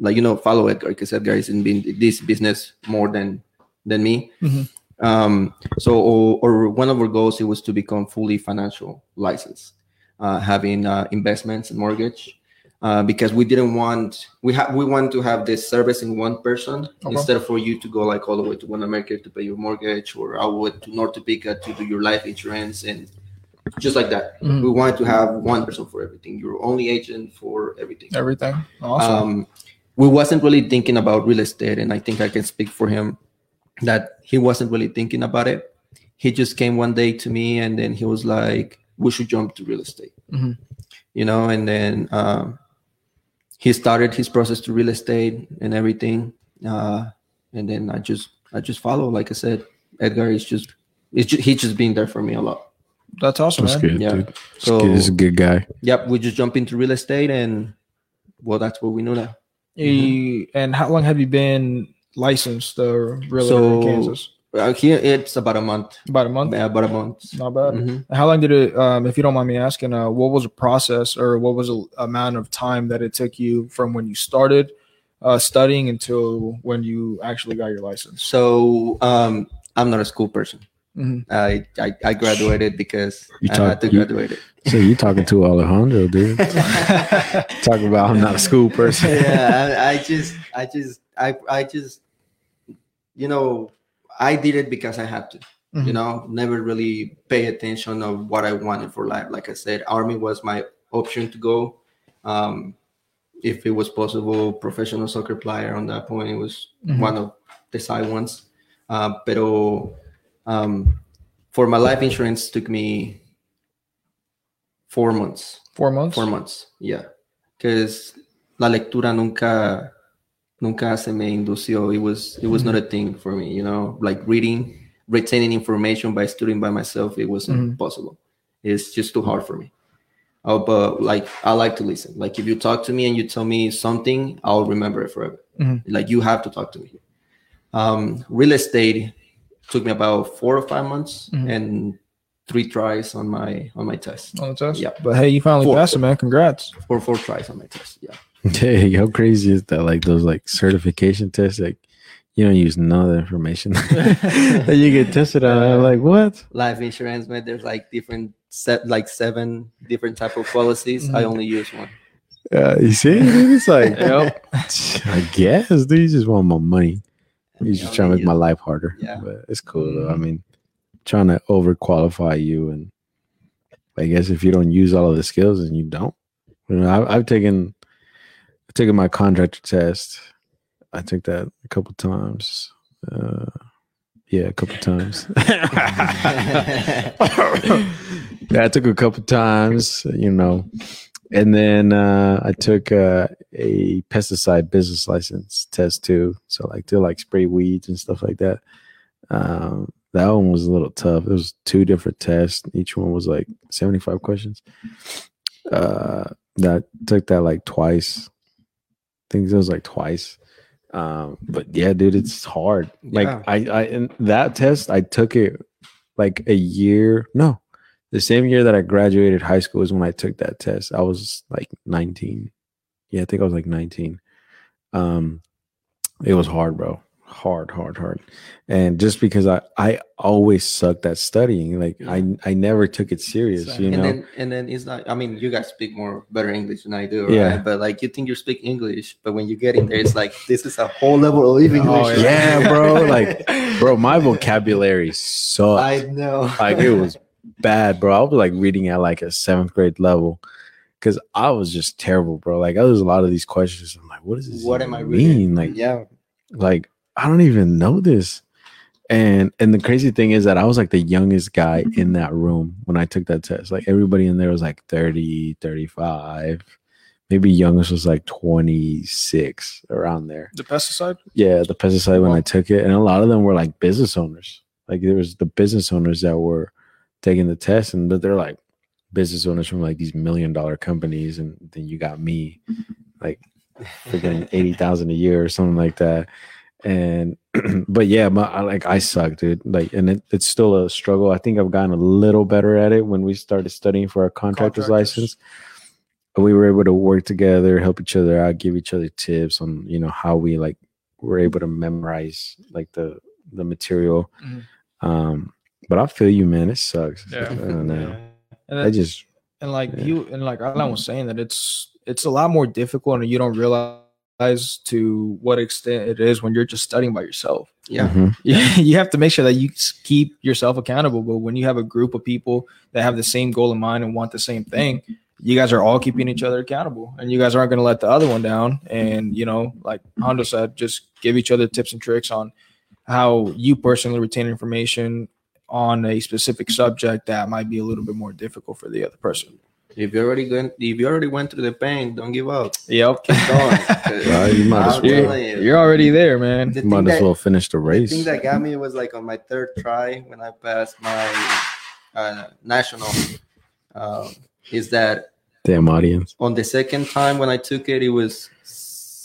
Speaker 3: like you know follow edgar because edgar has been in this business more than than me
Speaker 1: Mhm.
Speaker 3: Um so or, or one of our goals it was to become fully financial licensed uh, having uh, investments and mortgage uh, because we didn't want we have we want to have this service in one person
Speaker 1: Okay.
Speaker 3: instead of for you to go like all the way to one America to pay your mortgage or way to North Topeka to do your life insurance and just like that.
Speaker 1: Mhm.
Speaker 3: We wanted to have one person for everything. Your only agent for everything.
Speaker 1: Everything. Awesome.
Speaker 3: Um, we wasn't really thinking about real estate, and I think I can speak for him that he wasn't really thinking about it. He just came one day to me, and then he was like, "We should jump to real estate,"
Speaker 1: Mhm.
Speaker 3: you know. And then um, he started his process to real estate and everything, uh, and then I just I just follow. Like I said, Edgar is just, it's just he's just been there for me a lot.
Speaker 1: That's awesome,
Speaker 2: That's
Speaker 1: man.
Speaker 2: good,
Speaker 3: Yeah.
Speaker 2: dude.
Speaker 3: So
Speaker 2: he's a good guy.
Speaker 3: yep, we just jump into real estate, and well, that's what we know now.
Speaker 1: Y- and how long have you been licensed, the realtor
Speaker 3: So-
Speaker 1: in Kansas?
Speaker 3: Uh, here it's about a month.
Speaker 1: About a month.
Speaker 3: Yeah, about a month.
Speaker 1: Not bad.
Speaker 3: Mhm.
Speaker 1: How long did it? Um, if you don't mind me asking, uh, what was the process, or what was the amount of time that it took you from when you started uh, studying until when you actually got your license?
Speaker 3: So um, I'm not a school person.
Speaker 1: Mhm.
Speaker 3: I, I I graduated because
Speaker 2: You
Speaker 3: I had to graduate. it.
Speaker 2: So you talking to Alejandro, dude? Talk about I'm not a school person.
Speaker 3: yeah, I, I just, I just, I, I just, you know, I did it because I had to. You
Speaker 1: Mhm.
Speaker 3: know, never really pay attention of what I wanted for life. Like I said, army was my option to go. Um, if it was possible, professional soccer player on that point, it was
Speaker 1: Mhm.
Speaker 3: one of the side ones. Uh, pero um, for my life insurance took me four months.
Speaker 1: Four months.
Speaker 3: Four months, yeah. Because la lectura nunca, nunca se me indució. It was, it was not a thing for me. You know, like reading, retaining information by studying by myself. It wasn't
Speaker 1: Mhm.
Speaker 3: possible. It's just too hard for me. Oh, but like I like to listen. Like if you talk to me and you tell me something, I'll remember it forever.
Speaker 1: Mhm.
Speaker 3: Like you have to talk to me. Um, real estate took me about four or five months
Speaker 1: Mhm.
Speaker 3: and three tries on my on my test.
Speaker 1: On the test.
Speaker 3: Yeah.
Speaker 1: But hey, you finally
Speaker 3: Four.
Speaker 1: passed it, man. Congrats.
Speaker 3: Four four tries on my test. Yeah.
Speaker 2: Hey, how crazy is that? Like those like certification tests, like you don't use none of the information that you get tested on. I'm like, what?
Speaker 3: life insurance man there's like different set like seven different type of policies i
Speaker 1: Mhm.
Speaker 3: only use one
Speaker 2: Uh, you see, it's like,
Speaker 1: Yep.
Speaker 2: I guess, dude, you just want my money. He's just trying to make my life harder.
Speaker 3: Yeah.
Speaker 2: but it's cool though. I
Speaker 1: Mhm.
Speaker 2: mean, trying to overqualify you, and I guess if you don't use all of the skills, and you don't. You know, I, I've taken, I've taken my contractor test. I took that a couple times. Uh, yeah, a couple times. yeah, I took a couple times. You know, and then uh, I took uh, a pesticide business license test too. So like to like spray weeds and stuff like that. Um, that one was a little tough. It was two different tests. Each one was like seventy five questions. Uh, that took that like twice. I think it was like twice. Um, but yeah, dude, it's hard. Like
Speaker 3: Yeah.
Speaker 2: I, I, in that test, I took it like a year. No, the same year that I graduated high school is when I took that test. I was like 19. Yeah, I think I was like 19. Um, it was hard, bro. Hard, hard, hard. And just because I, I always sucked at studying, like I, I never took it serious,
Speaker 1: Same.
Speaker 2: you
Speaker 3: and
Speaker 2: know.
Speaker 3: then and then it's not i mean you guys speak more better english than i do
Speaker 2: Yeah.
Speaker 3: right? but like you think you speak english but when you get in there it's like this is a whole level of oh, english
Speaker 1: Oh,
Speaker 2: yeah, bro. Like, bro, my vocabulary sucked.
Speaker 3: i know
Speaker 2: like it was bad, bro. I was like reading at like a seventh grade level because I was just terrible, bro. Like, there was a lot of these questions. I'm like, what is this
Speaker 3: what am i
Speaker 2: mean?
Speaker 3: reading
Speaker 2: Like,
Speaker 3: yeah
Speaker 2: like I don't even know this. And and the crazy thing is that I was like the youngest guy mm-hmm. in that room when I took that test. Like everybody in there was like 30, 35. Maybe youngest was like 26 around there.
Speaker 1: The pesticide.
Speaker 2: Yeah, the pesticide when I took it, and a lot of them were like business owners. Like there was the business owners that were taking the test, and but they're like business owners from like these million dollar companies, and then you got me, mm-hmm. like freaking eighty thousand a year or something like that. And but yeah, my I, like I suck, dude. Like, and it, it's still a struggle. I think I've gotten a little better at it when we started studying for our contractor's
Speaker 1: Contractors.
Speaker 2: license we were able to work together, help each other out, give each other tips on you know how we like were able to memorize like the the material.
Speaker 1: Mhm.
Speaker 2: Um, but I feel you, man. It sucks.
Speaker 1: Yeah.
Speaker 2: I don't know.
Speaker 1: And,
Speaker 2: I just
Speaker 1: and like
Speaker 2: yeah.
Speaker 1: you and like Alan was saying that it's it's a lot more difficult and you don't realize to what extent it is when you're just studying by yourself.
Speaker 3: yeah
Speaker 2: Mhm.
Speaker 1: Yeah, you have to make sure that you keep yourself accountable. But when you have a group of people that have the same goal in mind and want the same thing, you guys are all keeping each other accountable, and you guys aren't going to let the other one down. And you know, like Hondo said, just give each other tips and tricks on how you personally retain information on a specific subject that might be a little bit more difficult for the other person.
Speaker 3: If you already went if you already went through the pain don't give up
Speaker 1: Yep,
Speaker 3: keep going 'cause
Speaker 2: Well, you might as well.
Speaker 1: you're,
Speaker 3: you,
Speaker 1: you're already there, man.
Speaker 3: the
Speaker 2: might
Speaker 3: thing
Speaker 2: as
Speaker 3: that-
Speaker 2: well finish the race.
Speaker 3: The thing that got me was like on my third try when I passed my uh, national. Um, is that
Speaker 2: Damn audience.
Speaker 3: on the second time when I took it, it was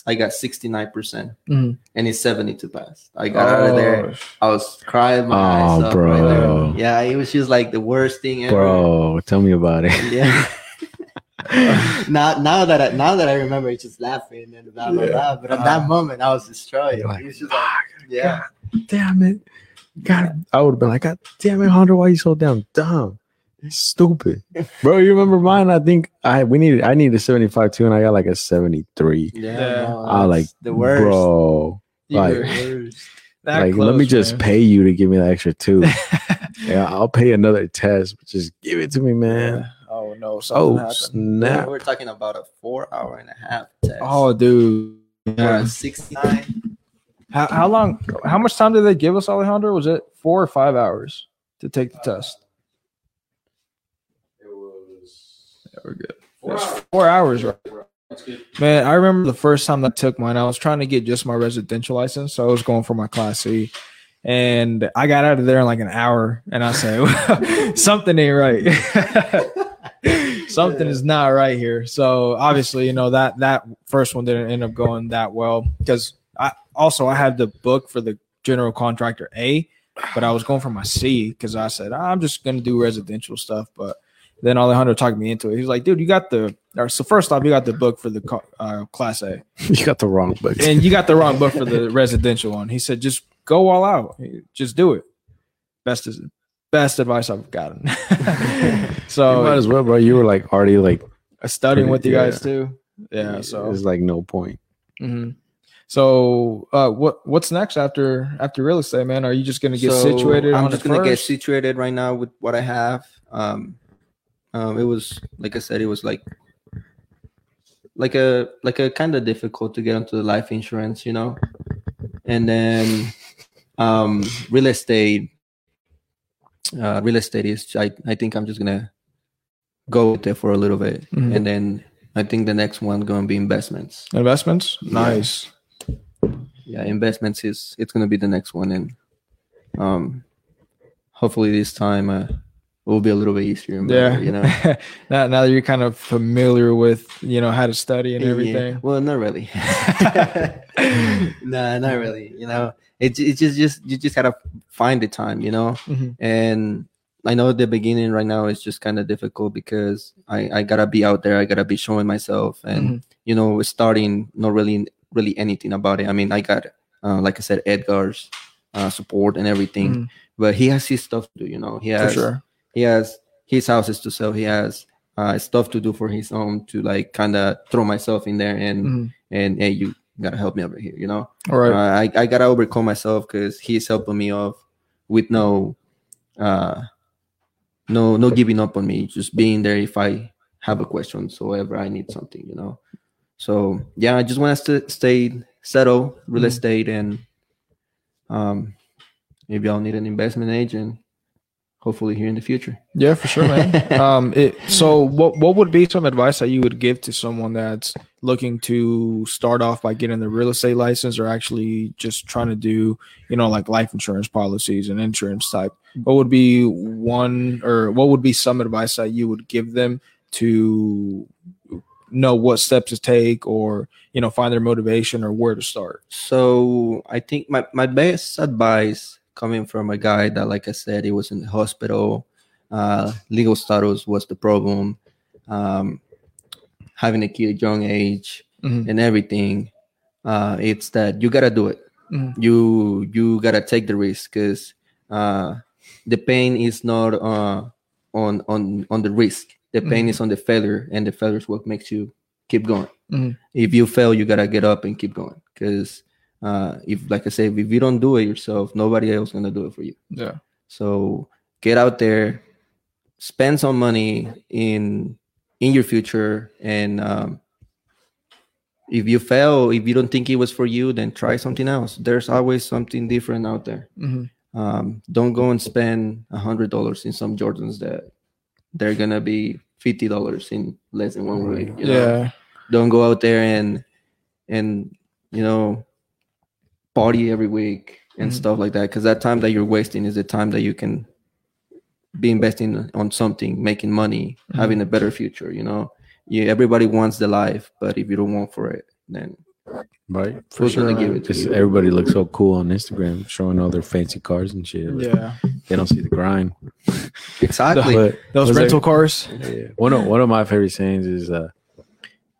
Speaker 3: I got 69%,
Speaker 1: Mhm.
Speaker 3: and it's 70 to pass. I got out of there.
Speaker 1: Oh,
Speaker 3: I was crying my
Speaker 2: Oh,
Speaker 3: eyes up right
Speaker 2: bro.
Speaker 3: there. Yeah, it was just like the worst thing ever.
Speaker 2: Bro, tell me about it.
Speaker 3: Yeah. now, now that I, now that I remember, it's just laughing and blah blah
Speaker 1: Yeah.
Speaker 3: blah. But at
Speaker 1: Uh,
Speaker 3: that moment, I was destroyed.
Speaker 2: You're like,
Speaker 3: it was just like, yeah,
Speaker 2: damn it. God, I would have been like, God damn it, Hunter, why you so damn dumb? Stupid. Bro, you remember mine? I think I we needed I needed a 75 too, and I got like a 73.
Speaker 3: yeah.
Speaker 1: Yeah.
Speaker 3: no,
Speaker 2: I like,
Speaker 3: the worst.
Speaker 2: Bro.
Speaker 1: you
Speaker 2: like-
Speaker 1: were that
Speaker 2: like, let me
Speaker 1: close,
Speaker 2: just
Speaker 1: man.
Speaker 2: pay you to give me the extra two. yeah, I'll pay another test, but just give it to me, man.
Speaker 1: Oh no, something
Speaker 2: Oh,
Speaker 1: happened.
Speaker 2: snap.
Speaker 3: We're talking about a four hour and a half test.
Speaker 1: Oh, dude.
Speaker 3: for
Speaker 1: Yeah.
Speaker 3: a 69.
Speaker 1: How, how long? How much time did they give us, Alejandro? Was it four or five hours to take the test?
Speaker 4: It was
Speaker 1: Yeah, we're good.
Speaker 4: four
Speaker 1: It's
Speaker 4: hours.
Speaker 1: four hours, right?
Speaker 4: That's good.
Speaker 1: Man, I remember the first time I took mine. I was trying to get just my residential license, so I was going for my class C, and I got out of there in like an hour. And I said, something ain't right. something is not right here. So obviously, you know that that first one didn't end up going that well because I also I had the book for the general contractor A, but I was going for my C because I said I'm just gonna do residential stuff, but. Then Alejandro talked me into it. He's like, "Dude, you got the so first off, you got the book for the uh, class A,
Speaker 2: You got the wrong book.
Speaker 1: and you got the wrong book for the residential one." He said, "Just go all out. Just do it." Best is best advice I've gotten.
Speaker 2: so you might as well, bro. You were like already like
Speaker 1: studying with you
Speaker 2: Yeah.
Speaker 1: guys too. Yeah. So
Speaker 2: there's like no point.
Speaker 1: mhm. so uh, what what's next after after real estate, man? Are you just gonna get
Speaker 3: So,
Speaker 1: situated?
Speaker 3: I'm
Speaker 1: on
Speaker 3: just gonna get situated right now with what I have. Um, um, it was like I said, it was like like a like a kind of difficult to get onto the life insurance, you know, and then um, real estate. Uh, real estate is I I think I'm just gonna go with it for a little bit,
Speaker 1: Mhm.
Speaker 3: and then I think the next one gonna be investments.
Speaker 1: investments. Nice.
Speaker 3: yeah investments is it's to be the next one and um hopefully this time uh, will be a little bit easier better,
Speaker 1: Yeah.
Speaker 3: you know
Speaker 1: now, now that you're kind of familiar with you know how to study and
Speaker 3: Yeah.
Speaker 1: everything.
Speaker 3: well not really no not really you know it, it's just just you just gotta find the time you know
Speaker 1: Mhm.
Speaker 3: and i know the beginning right now is just kind of difficult because i i gotta be out there i gotta be showing myself and
Speaker 1: Mhm.
Speaker 3: you know starting not really really anything about it i mean i got uh, like i said edgar's uh, support and everything
Speaker 1: Mhm.
Speaker 3: but he has his stuff to do you know he has
Speaker 1: sure.
Speaker 3: He has his houses to sell he has uh, stuff to do for his own to like kind of throw myself in there and
Speaker 1: Mhm.
Speaker 3: and hey you gotta help me over here you know
Speaker 1: All right.
Speaker 3: uh, I, I gotta overcome myself because he's helping me off with no uh no no giving up on me just being there if i have a question so ever i need something you know so yeah i just want us to stay settle real
Speaker 1: Mhm.
Speaker 3: estate and um maybe i'll need an investment agent hopefully here in the future
Speaker 1: Yeah, for sure, man. um, it, so what what would be some advice that you would give to someone that's looking to start off by getting the real estate license, or actually just trying to do, you know, like life insurance policies and insurance type? What would be one, or what would be some advice that you would give them to know what steps to take, or you know, find their motivation or where to start?
Speaker 3: So I think my, my best advice coming from a guy that, like I said, he was in the hospital, uh, legal status was the problem, um, having a kid at young age
Speaker 1: Mhm.
Speaker 3: and everything. Uh, it's that you gotta do it.
Speaker 1: Mhm.
Speaker 3: You you gotta take the risk because uh, the pain is not uh, on on on the risk. The pain
Speaker 1: Mhm.
Speaker 3: is on the failure, and the failure is what makes you keep going
Speaker 1: Mhm.
Speaker 3: if you fail you gotta get up and keep going because uh if like i said if you don't do it yourself nobody else gonna do it for you
Speaker 1: Yeah.
Speaker 3: so get out there spend some money in in your future and um if you fail if you don't think it was for you then try something else there's always something different out there
Speaker 1: Mhm.
Speaker 3: um don't go and spend a hundred dollars in some jordans that they're gonna be fifty dollars in less than one week you know?
Speaker 1: Yeah.
Speaker 3: don't go out there and and you know party every week and
Speaker 1: Mhm.
Speaker 3: stuff like that because that time that you're wasting is the time that you can be investing on something making money
Speaker 1: Mhm.
Speaker 3: having a better future you know yeah everybody wants the life but if you don't want for it then
Speaker 2: Right.
Speaker 1: For
Speaker 3: Who's gonna
Speaker 1: sure,
Speaker 3: give it to you?
Speaker 2: everybody looks so cool on Instagram, showing all their fancy cars and shit. Like,
Speaker 1: Yeah,
Speaker 2: They don't see the grind.
Speaker 3: Exactly.
Speaker 2: But
Speaker 1: those rental
Speaker 2: there-
Speaker 1: cars.
Speaker 2: yeah. one of one of my favorite sayings is uh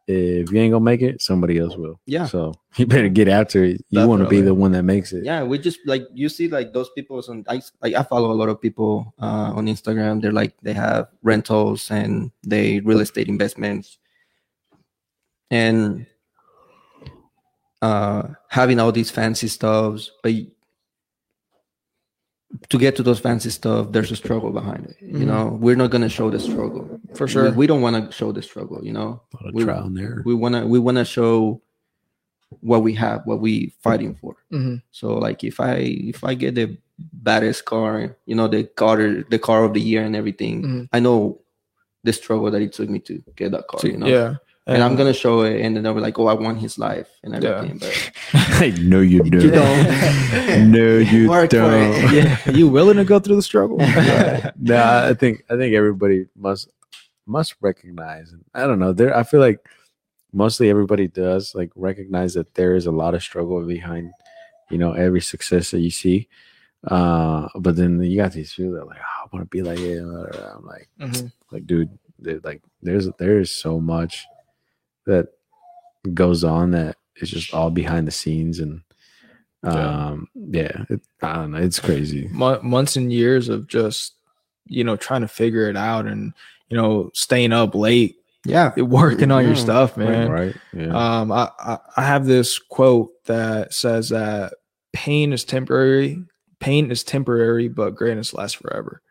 Speaker 2: if you ain't gonna make it, somebody else will.
Speaker 3: Yeah.
Speaker 2: So you better get after it. You want to be the one that makes it.
Speaker 3: yeah we just like you see like those people on i like i follow a lot of people uh on instagram they're like they have rentals and they real estate investments and uh having all these fancy stuffs but to get to those fancy stuff there's a struggle behind it you
Speaker 1: Mhm.
Speaker 3: know we're not going to show the struggle
Speaker 1: For sure.
Speaker 3: we, don't want to show the struggle you know
Speaker 2: A lot of
Speaker 3: We-
Speaker 2: trial and error.
Speaker 3: we want to we want to show what we have what we fighting for
Speaker 1: Mhm.
Speaker 3: so like if I if I get the baddest car, you know, the car the car of the year and everything,
Speaker 1: Mhm.
Speaker 3: I know the struggle that it took me to get that car, you know.
Speaker 1: Yeah,
Speaker 3: And I'm gonna show it, and then they'll be like, "Oh, I want his life and
Speaker 1: Yeah.
Speaker 3: everything." But
Speaker 2: Hey, no, you don't.
Speaker 3: you don't.
Speaker 2: no, you
Speaker 3: Work for
Speaker 2: don't.
Speaker 3: it.
Speaker 1: yeah, you willing to go through the struggle?
Speaker 2: no, I think I think everybody must must recognize. I don't know. There, I feel like mostly everybody does like recognize that there is a lot of struggle behind, you know, every success that you see. Uh, but then you got these people that are like, oh, I want to be like it. I'm like,
Speaker 1: Mhm.
Speaker 2: like, dude, like there's there is so much that goes on that is just all behind the scenes and um yeah, it, I don't know, it's crazy.
Speaker 1: Mo- months and years of just you know trying to figure it out and you know staying up late,
Speaker 3: yeah,
Speaker 1: working on your stuff, man.
Speaker 2: Right? Yeah.
Speaker 1: Um, I, I I have this quote that says that pain is temporary. Pain is temporary, but greatness lasts forever.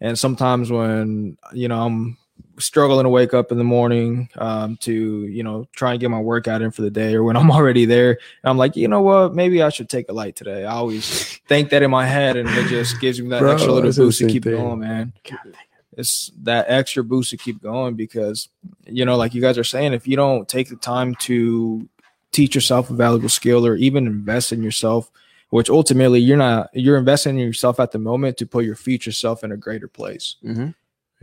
Speaker 1: And sometimes when you know I'm struggling to wake up in the morning um, to you know try and get my workout in for the day, or when I'm already there, and I'm like, you know what, maybe I should take a light today. I always think that in my head, and it just gives me that
Speaker 2: Bro,
Speaker 1: extra little boost to keep
Speaker 2: thing.
Speaker 1: going, man. It's that extra boost to keep going because you know like you guys are saying if you don't take the time to teach yourself a valuable skill or even invest in yourself which ultimately you're not you're investing in yourself at the moment to put your future self in a greater place.
Speaker 3: Hmm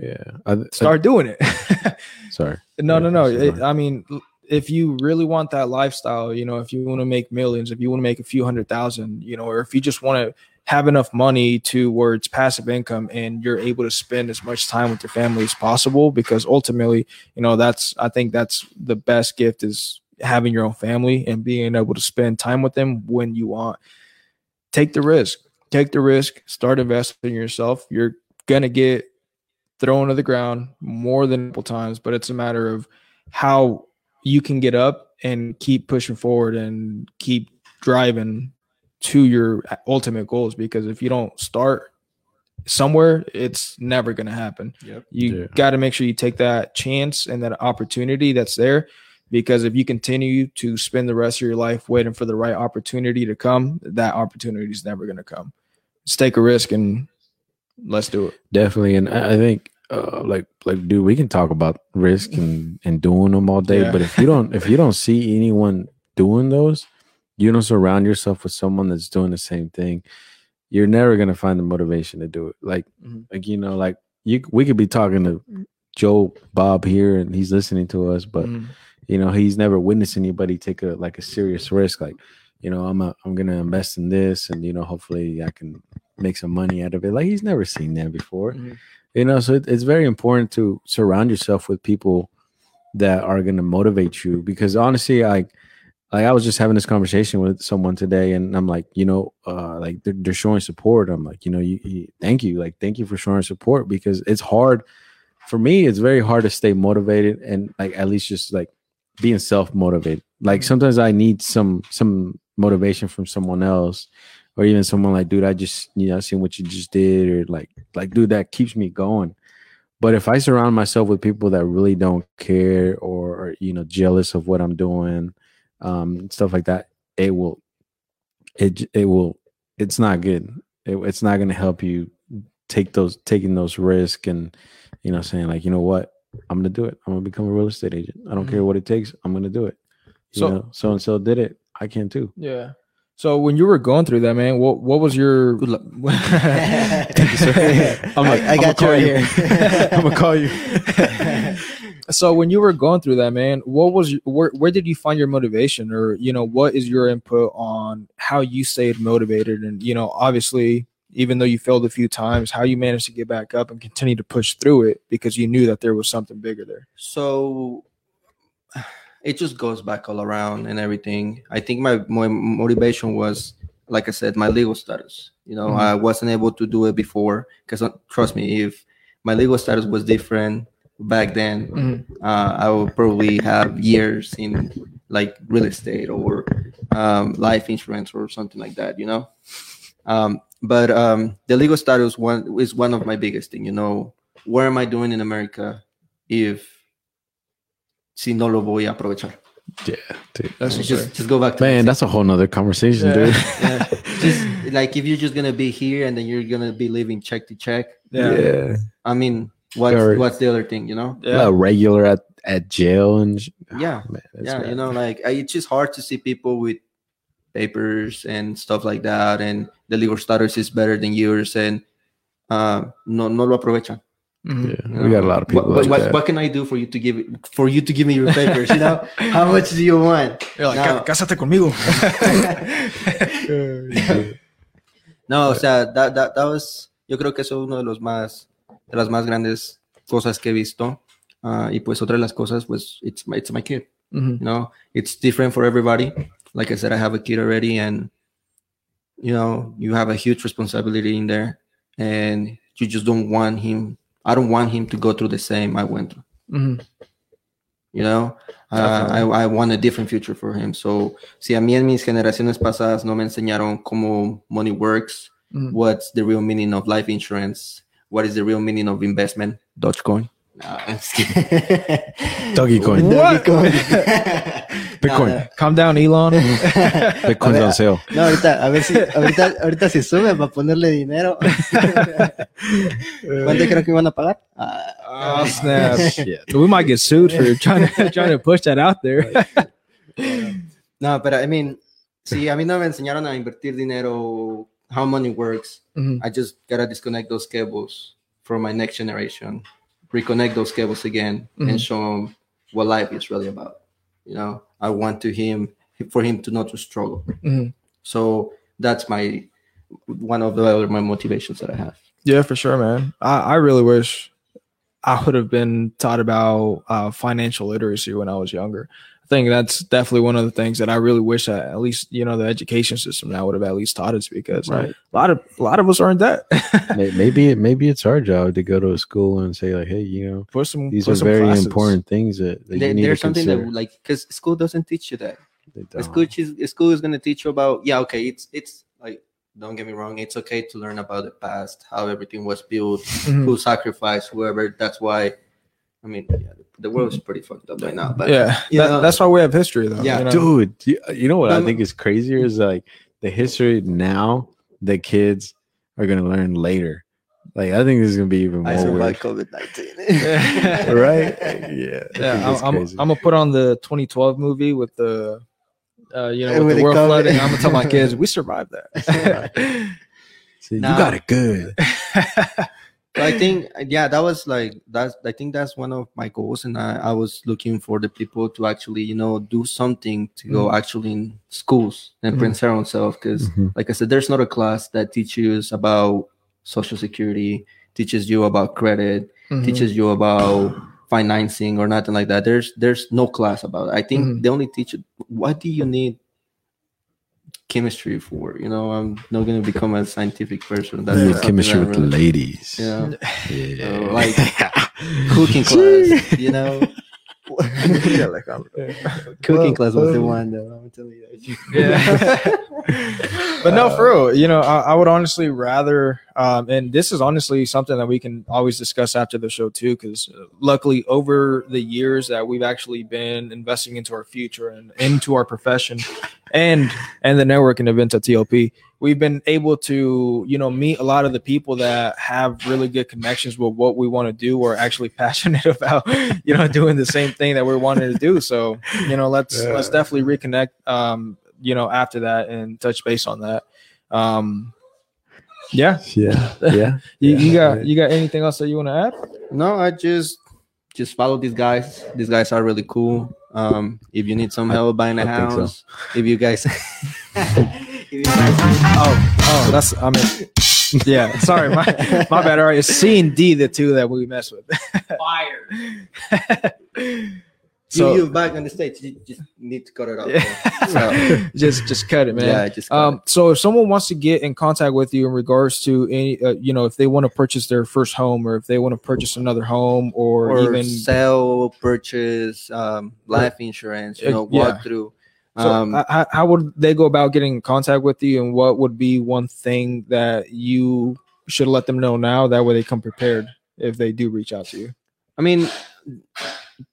Speaker 2: yeah. I, I-
Speaker 1: start doing it
Speaker 2: sorry.
Speaker 1: no
Speaker 2: Yeah,
Speaker 1: no no. It- i mean if you really want that lifestyle you know if you want to make millions if you want to make a few hundred thousand you know or if you just want to have enough money to where it's passive income and you're able to spend as much time with your family as possible because ultimately you know that's i think that's the best gift is having your own family and being able to spend time with them when you want take the risk take the risk start investing in yourself you're gonna get thrown to the ground more than a couple times but it's a matter of how you can get up and keep pushing forward and keep driving to your ultimate goals because if you don't start somewhere it's never going to happen
Speaker 3: Yep.
Speaker 1: you
Speaker 2: Yeah.
Speaker 1: got to make sure you take that chance and that opportunity that's there because if you continue to spend the rest of your life waiting for the right opportunity to come that opportunity is never going to come let's take a risk and let's do it
Speaker 2: Definitely. And I think uh like like dude, we can talk about risk and and doing them all day,
Speaker 1: Yeah.
Speaker 2: but if you don't if you don't see anyone doing those, you don't surround yourself with someone that's doing the same thing, you're never gonna find the motivation to do it. Like
Speaker 1: Mhm.
Speaker 2: like you know, like you we could be talking to Joe Bob here and he's listening to us, but
Speaker 1: Mhm.
Speaker 2: you know he's never witnessed anybody take a like a serious risk like you know i'm a, i'm gonna invest in this and you know hopefully i can make some money out of it. Like he's never seen that before.
Speaker 1: Mhm.
Speaker 2: you know so it, it's very important to surround yourself with people that are gonna motivate you because honestly i like i was just having this conversation with someone today and i'm like you know uh like they're, they're showing support. I'm like you know you, you thank you. Like thank you for showing support because it's hard. For me it's very hard to stay motivated and like at least just like being self-motivated. Like
Speaker 1: Mhm.
Speaker 2: sometimes i need some some motivation from someone else or even someone like dude i just you know I seen what you just did or like like dude that keeps me going. But if i surround myself with people that really don't care or, or you know jealous of what i'm doing um stuff like that it will it it will it's not good. It, it's not going to help you take those taking those risks and you know saying like you know what? I'm going to do it. I'm going to become a real estate agent. I don't care what it takes. I'm going to do it. You
Speaker 1: So-
Speaker 2: know so and so did it. I can too.
Speaker 1: Yeah. So when you were going through that, man, what what was your
Speaker 3: Good luck.
Speaker 1: Thank you, sir.
Speaker 3: I'm like,
Speaker 1: I got you right here.
Speaker 2: i'm going to call you
Speaker 1: So when you were going through that, man, what was your- where where did you find your motivation, or you know, what is your input on how you stayed motivated, and you know, obviously, even though you failed a few times, how you managed to get back up and continue to push through it because you knew that there was something bigger there.
Speaker 3: so it just goes back all around and everything i think my, my motivation was like i said my legal status you know
Speaker 1: Mhm.
Speaker 3: i wasn't able to do it before because trust me if my legal status was different back then
Speaker 1: Mhm.
Speaker 3: uh, i would probably have years in like real estate or um, life insurance or something like that you know um, but um, the legal status one is one of my biggest thing you know what am i doing in america if si no lo voy a aprovechar
Speaker 2: Yeah, dude.
Speaker 1: That's
Speaker 3: just,
Speaker 1: just
Speaker 3: just go back to
Speaker 2: Man,
Speaker 3: the-
Speaker 2: that's a whole nother conversation,
Speaker 1: Yeah.
Speaker 2: dude.
Speaker 3: yeah. just like if you're just gonna be here and then you're gonna be living check to check
Speaker 1: yeah,
Speaker 3: i mean what's
Speaker 2: Or-
Speaker 3: what's the other thing you know
Speaker 1: yeah.
Speaker 2: A regular at, at jail and sh-
Speaker 3: Yeah,
Speaker 2: man,
Speaker 3: yeah
Speaker 2: bad.
Speaker 3: you know like it's just hard to see people with papers and stuff like that and the legal status is better than yours and uh no no lo aprovechan
Speaker 1: Mhm.
Speaker 2: Yeah, we got a lot of people.
Speaker 3: what, what,
Speaker 2: like
Speaker 3: what,
Speaker 2: that.
Speaker 3: what can i do for you to give for you to give me your papers you know how much do you want
Speaker 1: You're like,
Speaker 3: No.
Speaker 1: "Cá- cásate conmigo.
Speaker 3: no o sea that, that, that was yo creo que eso es uno de los más de las más grandes cosas que he visto Ah, y pues otra de las cosas pues it's my, it's my kid
Speaker 1: Mhm.
Speaker 3: you know it's different for everybody like i said i have a kid already and you know you have a huge responsibility in there and you just don't want him i don't want him to go through the same i went through.
Speaker 1: Mhm.
Speaker 3: you know? Uh, I, I want a different future for him. So si a mí en mis generaciones pasadas no me enseñaron cómo money works
Speaker 1: Mhm.
Speaker 3: what's the real meaning of life insurance what is the real meaning of investment dogecoin Nah, I'm just kidding.
Speaker 2: Dogecoin.
Speaker 1: What?
Speaker 3: Dogecoin.
Speaker 2: Bitcoin.
Speaker 3: No, no.
Speaker 1: Calm down, Elon.
Speaker 2: Bitcoin's
Speaker 3: ver,
Speaker 2: on sale.
Speaker 3: No, ahorita, a ver si, ahorita, ahorita se sube para ponerle dinero. ¿Cuánto creo que iban a pagar? Ah,
Speaker 1: Oh, snap.
Speaker 2: Shit.
Speaker 1: we might get sued for trying to trying to push that out there.
Speaker 3: no, pero I mean, si a mí no me enseñaron a invertir dinero, how money works,
Speaker 1: Mhm.
Speaker 3: I just gotta disconnect those cables for my next generation, reconnect those cables again,
Speaker 1: Mhm.
Speaker 3: and show him what life is really about. You know, I want to him for him to not to struggle.
Speaker 1: Mhm.
Speaker 3: So that's my one of the other my motivations that I have.
Speaker 1: Yeah, for sure, man. I, I really wish I would have been taught about uh, financial literacy when I was younger. I think that's definitely one of the things that I really wish that at least you know the education system now would have at least taught us because
Speaker 2: Right.
Speaker 1: a lot of a lot of us are in debt.
Speaker 2: May- Maybe it maybe it's our job to go to a school and say like, hey, you know,
Speaker 1: Put some
Speaker 2: these
Speaker 1: put
Speaker 2: are
Speaker 1: some
Speaker 2: very
Speaker 1: classes.
Speaker 2: important things that, that
Speaker 3: There-
Speaker 2: you need
Speaker 3: there's
Speaker 2: to
Speaker 3: something
Speaker 2: consider.
Speaker 3: that like because school doesn't teach you that.
Speaker 2: They
Speaker 3: The
Speaker 2: don't.
Speaker 3: school is school is gonna teach you about yeah okay it's it's like don't get me wrong it's okay to learn about the past how everything was built
Speaker 1: Mhm.
Speaker 3: who sacrificed whoever that's why I mean yeah, the world is pretty fucked up right now but
Speaker 1: Yeah,
Speaker 3: you
Speaker 1: that- that's why we have history though.
Speaker 3: Yeah,
Speaker 1: you know?
Speaker 2: dude you, you know what i think is crazier is like the history now the kids are gonna learn later like i think this is gonna be even more weird.
Speaker 3: survived COVID nineteen
Speaker 2: right yeah I
Speaker 1: Yeah,
Speaker 2: think
Speaker 1: I'm, I'm. I'm gonna put on the 2012 movie with the, uh, you know,
Speaker 3: With
Speaker 1: with
Speaker 3: the
Speaker 1: the world
Speaker 3: COVID.
Speaker 1: flooding. I'm gonna tell my kids we survived that.
Speaker 2: See, you got it good
Speaker 3: So I think yeah, that was like that's I think that's one of my goals, and I, I was looking for the people to actually you know do something to go actually in schools and
Speaker 1: Mhm.
Speaker 3: print their own self because
Speaker 2: Mhm.
Speaker 3: like I said, there's not a class that teaches about social security, teaches you about credit,
Speaker 1: Mhm.
Speaker 3: teaches you about financing or nothing like that. There's there's no class about it. I think
Speaker 1: Mhm.
Speaker 3: they only teach what do you need chemistry for. You know, I'm not gonna become a scientific person. That's
Speaker 2: You
Speaker 3: something
Speaker 2: chemistry with
Speaker 3: really-
Speaker 2: ladies
Speaker 3: Yeah.
Speaker 2: yeah
Speaker 3: Uh, like cooking class, you know. Cooking class was the one though. I'm telling you.
Speaker 1: Yeah. but no, for real, you know, I, I would honestly rather, um, and this is honestly something that we can always discuss after the show too, because luckily over the years that we've actually been investing into our future and into our profession, and and the networking events at TLP, we've been able to, you know, meet a lot of the people that have really good connections with what we want to do or actually passionate about, you know, doing the same thing that we're wanting to do. So, you know, let's
Speaker 2: Yeah.
Speaker 1: let's definitely reconnect. Um, you know, after that and touch base on that. Um, yeah,
Speaker 2: yeah yeah
Speaker 1: you, you got you got anything else that you want to add?
Speaker 3: No, I just just follow these guys. These guys are really cool. Um, if you need some help buying a
Speaker 2: I think so.
Speaker 3: house, if you guys, if you guys
Speaker 1: Oh, oh, that's I mean, yeah. Sorry, my my bad. All right, it's C and D, the two that we mess with.
Speaker 4: Fire.
Speaker 1: so
Speaker 3: you, you back on the stage, you just need to cut it off.
Speaker 1: Yeah.
Speaker 3: So,
Speaker 1: just just cut it, man.
Speaker 3: yeah, just
Speaker 1: Um, so if someone wants to get in contact with you in regards to any, uh, you know, if they want to purchase their first home or if they want to purchase another home or,
Speaker 3: or
Speaker 1: even
Speaker 3: sell, purchase, um, life insurance, you know,
Speaker 1: yeah.
Speaker 3: walk through.
Speaker 1: So
Speaker 3: Um,
Speaker 1: how, how would they go about getting in contact with you, and what would be one thing that you should let them know now? That way, they come prepared if they do reach out to you.
Speaker 3: I mean,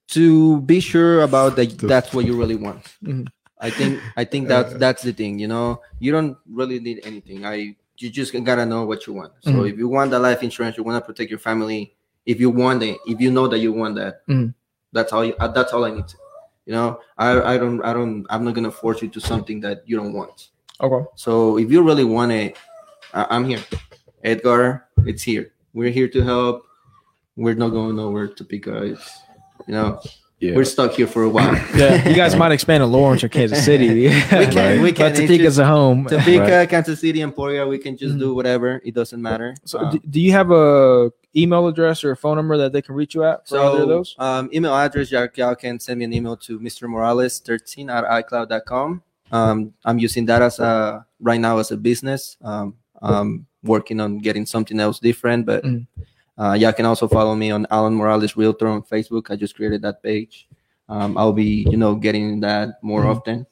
Speaker 3: to be sure about that, that's what you really want.
Speaker 1: Mhm.
Speaker 3: I think I think that's that's the thing. You know, you don't really need anything. I you just gotta know what you want. So
Speaker 1: Mhm.
Speaker 3: if you want the life insurance, you want to protect your family. If you want it, if you know that you want that,
Speaker 1: Mhm.
Speaker 3: that's all. You, uh, that's all I need. To, you know, I I don't I don't I'm not gonna force you to something that you don't want.
Speaker 1: Okay.
Speaker 3: So if you really want it, I- I'm here. Edgar, it's here. We're here to help. We're not going nowhere. Topeka, it's you know
Speaker 2: Yeah.
Speaker 3: we're stuck here for a while.
Speaker 1: Yeah, you guys might expand to Lawrence or Kansas City. we
Speaker 3: can- we can.
Speaker 1: But
Speaker 3: It's
Speaker 1: Topeka's a home.
Speaker 3: Topeka, Kansas City, Emporia, we can just do whatever. It doesn't matter.
Speaker 1: So,
Speaker 3: Um,
Speaker 1: do, do you have a email address or a phone number that they can reach you at for either of those?
Speaker 3: um, email address, y'all, y'all can send me an email to Mr. Morales13 at iCloud.com. Um, I'm using that as a right now as a business. Um, I'm working on getting something else different, but
Speaker 1: Mhm.
Speaker 3: uh, y'all can also follow me on Alan Morales Realtor on Facebook. I just created that page. Um, I'll be, you know, getting that more
Speaker 1: Mhm.
Speaker 3: often.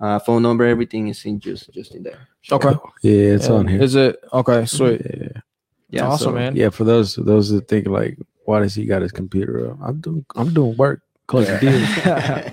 Speaker 3: Uh, phone number, everything is in just just in there.
Speaker 1: Okay.
Speaker 2: Yeah, it's
Speaker 1: Yeah.
Speaker 2: on here.
Speaker 1: Is it okay? Sweet.
Speaker 2: Yeah.
Speaker 3: Yeah,
Speaker 1: awesome,
Speaker 3: so-
Speaker 1: man.
Speaker 2: Yeah, for those those that think like, why does he got his computer up? I'm doing I'm doing work, closing deals,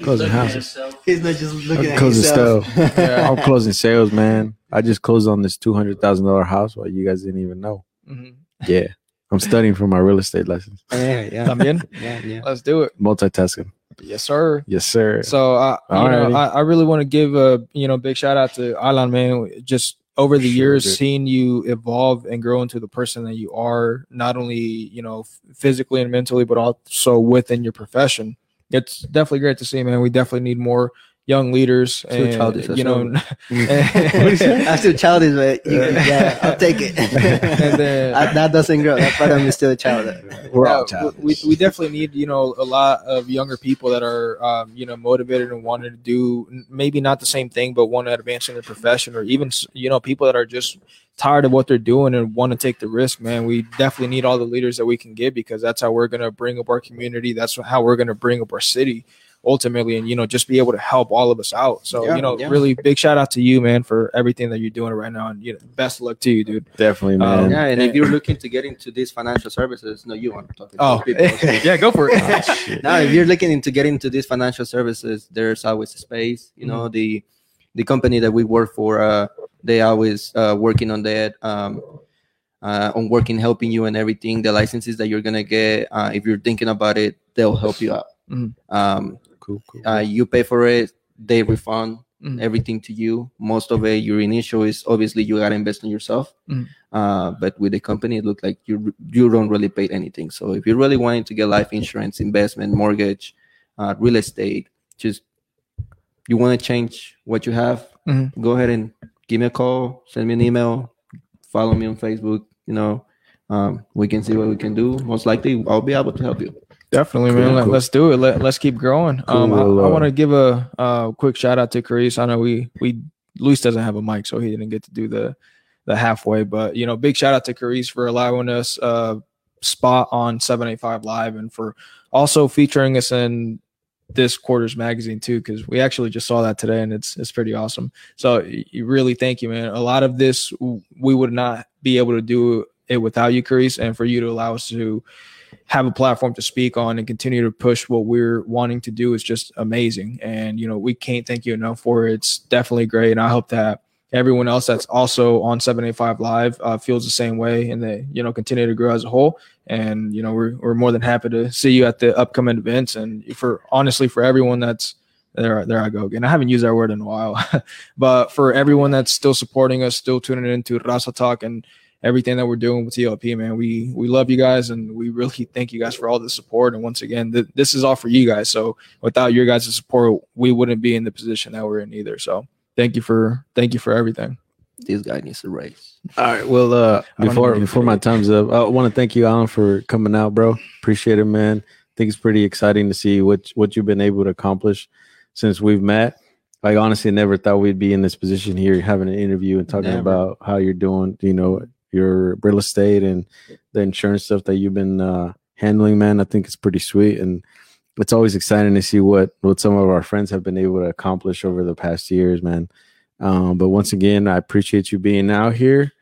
Speaker 2: closing
Speaker 4: looking
Speaker 2: houses,
Speaker 4: himself.
Speaker 3: He's not just looking
Speaker 2: I'm closing stuff.
Speaker 1: Yeah.
Speaker 2: I'm closing sales, man. I just closed on this two hundred thousand dollar house while you guys didn't even know.
Speaker 1: Mhm.
Speaker 2: Yeah, I'm studying for my real estate lessons.
Speaker 3: Yeah, yeah,
Speaker 1: También?
Speaker 3: yeah, yeah.
Speaker 1: Let's do it.
Speaker 2: Multitasking.
Speaker 1: Yes, sir.
Speaker 2: Yes, sir.
Speaker 1: So, uh, you know, I, I really want to give a you know big shout out to Alan, man. Just over the
Speaker 2: Sure,
Speaker 1: years,
Speaker 2: dude.
Speaker 1: seeing you evolve and grow into the person that you are, not only you know physically and mentally, but also within your profession. It's definitely great to see, man. We definitely need more young leaders,
Speaker 3: Too
Speaker 1: and
Speaker 3: childish,
Speaker 1: you know,
Speaker 3: I'm still childish, but you, yeah, I'll take it.
Speaker 1: And then-
Speaker 3: I- that doesn't grow. That part of me is still a child.
Speaker 2: We're all childish.
Speaker 1: we, we definitely need you know a lot of younger people that are um, you know motivated and wanting to do maybe not the same thing but want to advance in their profession or even you know people that are just tired of what they're doing and want to take the risk man we definitely need all the leaders that we can get because that's how we're going to bring up our community that's how we're going to bring up our city ultimately and you know just be able to help all of us out so
Speaker 3: Yeah,
Speaker 1: you know
Speaker 3: yeah.
Speaker 1: really big shout out to you man for everything that you're doing right now and you know best luck to you dude
Speaker 2: Definitely,
Speaker 1: Um,
Speaker 2: man.
Speaker 3: Yeah, and if you're looking to get into these financial services, no, you want to talk to
Speaker 1: oh
Speaker 3: people.
Speaker 1: yeah go for it
Speaker 2: Oh,
Speaker 3: now, if you're looking into getting into these financial services, there's always a space. You
Speaker 1: Mm-hmm.
Speaker 3: know, the the company that we work for, uh, they always uh, working on that, um, uh, on working, helping you and everything. The licenses that you're gonna get, uh, if you're thinking about it, they'll help you out.
Speaker 1: Mhm.
Speaker 3: Um,
Speaker 2: cool, cool.
Speaker 3: uh, you pay for it, they refund
Speaker 1: Mhm.
Speaker 3: everything to you. Most of it, your initial is obviously you gotta invest in yourself.
Speaker 1: Mhm.
Speaker 3: Uh, but with the company, it looked like you you don't really pay anything. So if you're really wanting to get life insurance, investment, mortgage, uh, real estate, just you want to change what you have,
Speaker 1: Mhm.
Speaker 3: go ahead and give me a call, send me an email, follow me on Facebook. You know, um, we can see what we can do. Most likely, I'll be able to help you.
Speaker 1: Definitely,
Speaker 2: Cool,
Speaker 1: man. Let,
Speaker 2: cool.
Speaker 1: Let's do it. Let, let's keep growing. um, I, I
Speaker 2: uh,
Speaker 1: want to give a uh, quick shout out to Carice. I know we we Luis doesn't have a mic, so he didn't get to do the the halfway. But you know, big shout out to Carice for allowing us a spot on seven eight five live and for also featuring us in this quarter's magazine too because we actually just saw that today and it's it's pretty awesome so you really thank you man a lot of this we would not be able to do it without you Carice and for you to allow us to have a platform to speak on and continue to push what we're wanting to do is just amazing. And you know, we can't thank you enough for it. It's definitely great. And I hope that everyone else that's also on 785 Live uh, feels the same way and they, you know, continue to grow as a whole. And you know, we're we're more than happy to see you at the upcoming events. And for honestly, for everyone that's there, there I go again. I haven't used that word in a while, but for everyone that's still supporting us, still tuning into Raza Talk and everything that we're doing with TLP, man. We we love you guys and we really thank you guys for all the support. And once again, th- this is all for you guys. So without your guys' support, we wouldn't be in the position that we're in either. So thank you for thank you for everything.
Speaker 3: This guy needs a raise.
Speaker 2: All right. Well, uh, before before my time's up, I want to thank you, Alan, for coming out, bro. Appreciate it, man. I think it's pretty exciting to see what what you've been able to accomplish since we've met. Like honestly, never thought we'd be in this position here, having an interview and talking
Speaker 3: Never.
Speaker 2: about how you're doing. You know, your real estate and the insurance stuff that you've been uh, handling, man. I think it's pretty sweet, and it's always exciting to see what what some of our friends have been able to accomplish over the past years, man. Um, but once again, I appreciate you being out here.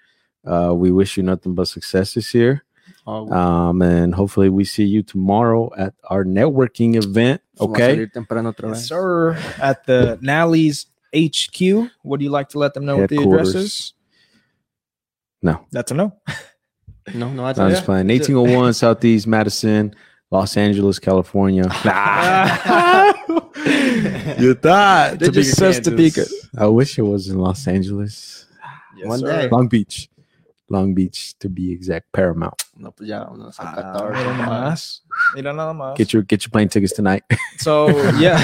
Speaker 2: Uh, we wish you nothing but success this year.
Speaker 3: Oh,
Speaker 2: Um, and hopefully we see you tomorrow at our networking event. Okay.
Speaker 3: salir temprano otra
Speaker 1: Yes, sir. At the Nally's HQ. Would you like to let them know what the address is?
Speaker 2: No.
Speaker 1: That's a no.
Speaker 3: No, no, that's
Speaker 2: I'm
Speaker 1: Yeah.
Speaker 2: just playing. 1801 Southeast Madison, Los Angeles, California. you thought.
Speaker 1: They just says Topeka.
Speaker 2: I wish it was in Los Angeles.
Speaker 1: Yes,
Speaker 3: One
Speaker 1: sir.
Speaker 3: day.
Speaker 2: Long Beach. Long Beach to be exact. Paramount.
Speaker 3: No, pues ya, unos a
Speaker 1: Ah,
Speaker 3: 14.
Speaker 1: mira nomás. Mira nada más.
Speaker 2: Get your get your plane tickets tonight.
Speaker 1: So yeah,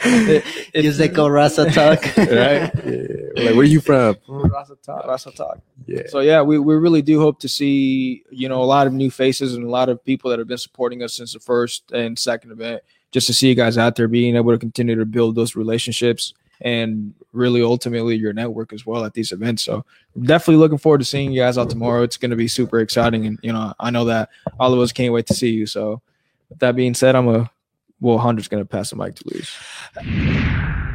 Speaker 1: It- it-
Speaker 3: Use the code Raza Talk.
Speaker 2: right? Yeah. Like where you from?
Speaker 1: Raza talk, Raza talk.
Speaker 2: Yeah.
Speaker 1: So yeah, we, we really do hope to see you know a lot of new faces and a lot of people that have been supporting us since the first and second event. Just to see you guys out there being able to continue to build those relationships and really ultimately your network as well at these events. So definitely looking forward to seeing you guys out tomorrow. It's going to be super exciting, and you know I know that all of us can't wait to see you. So with that being said, I'm a well, Hunter's going to pass the mic to Luis.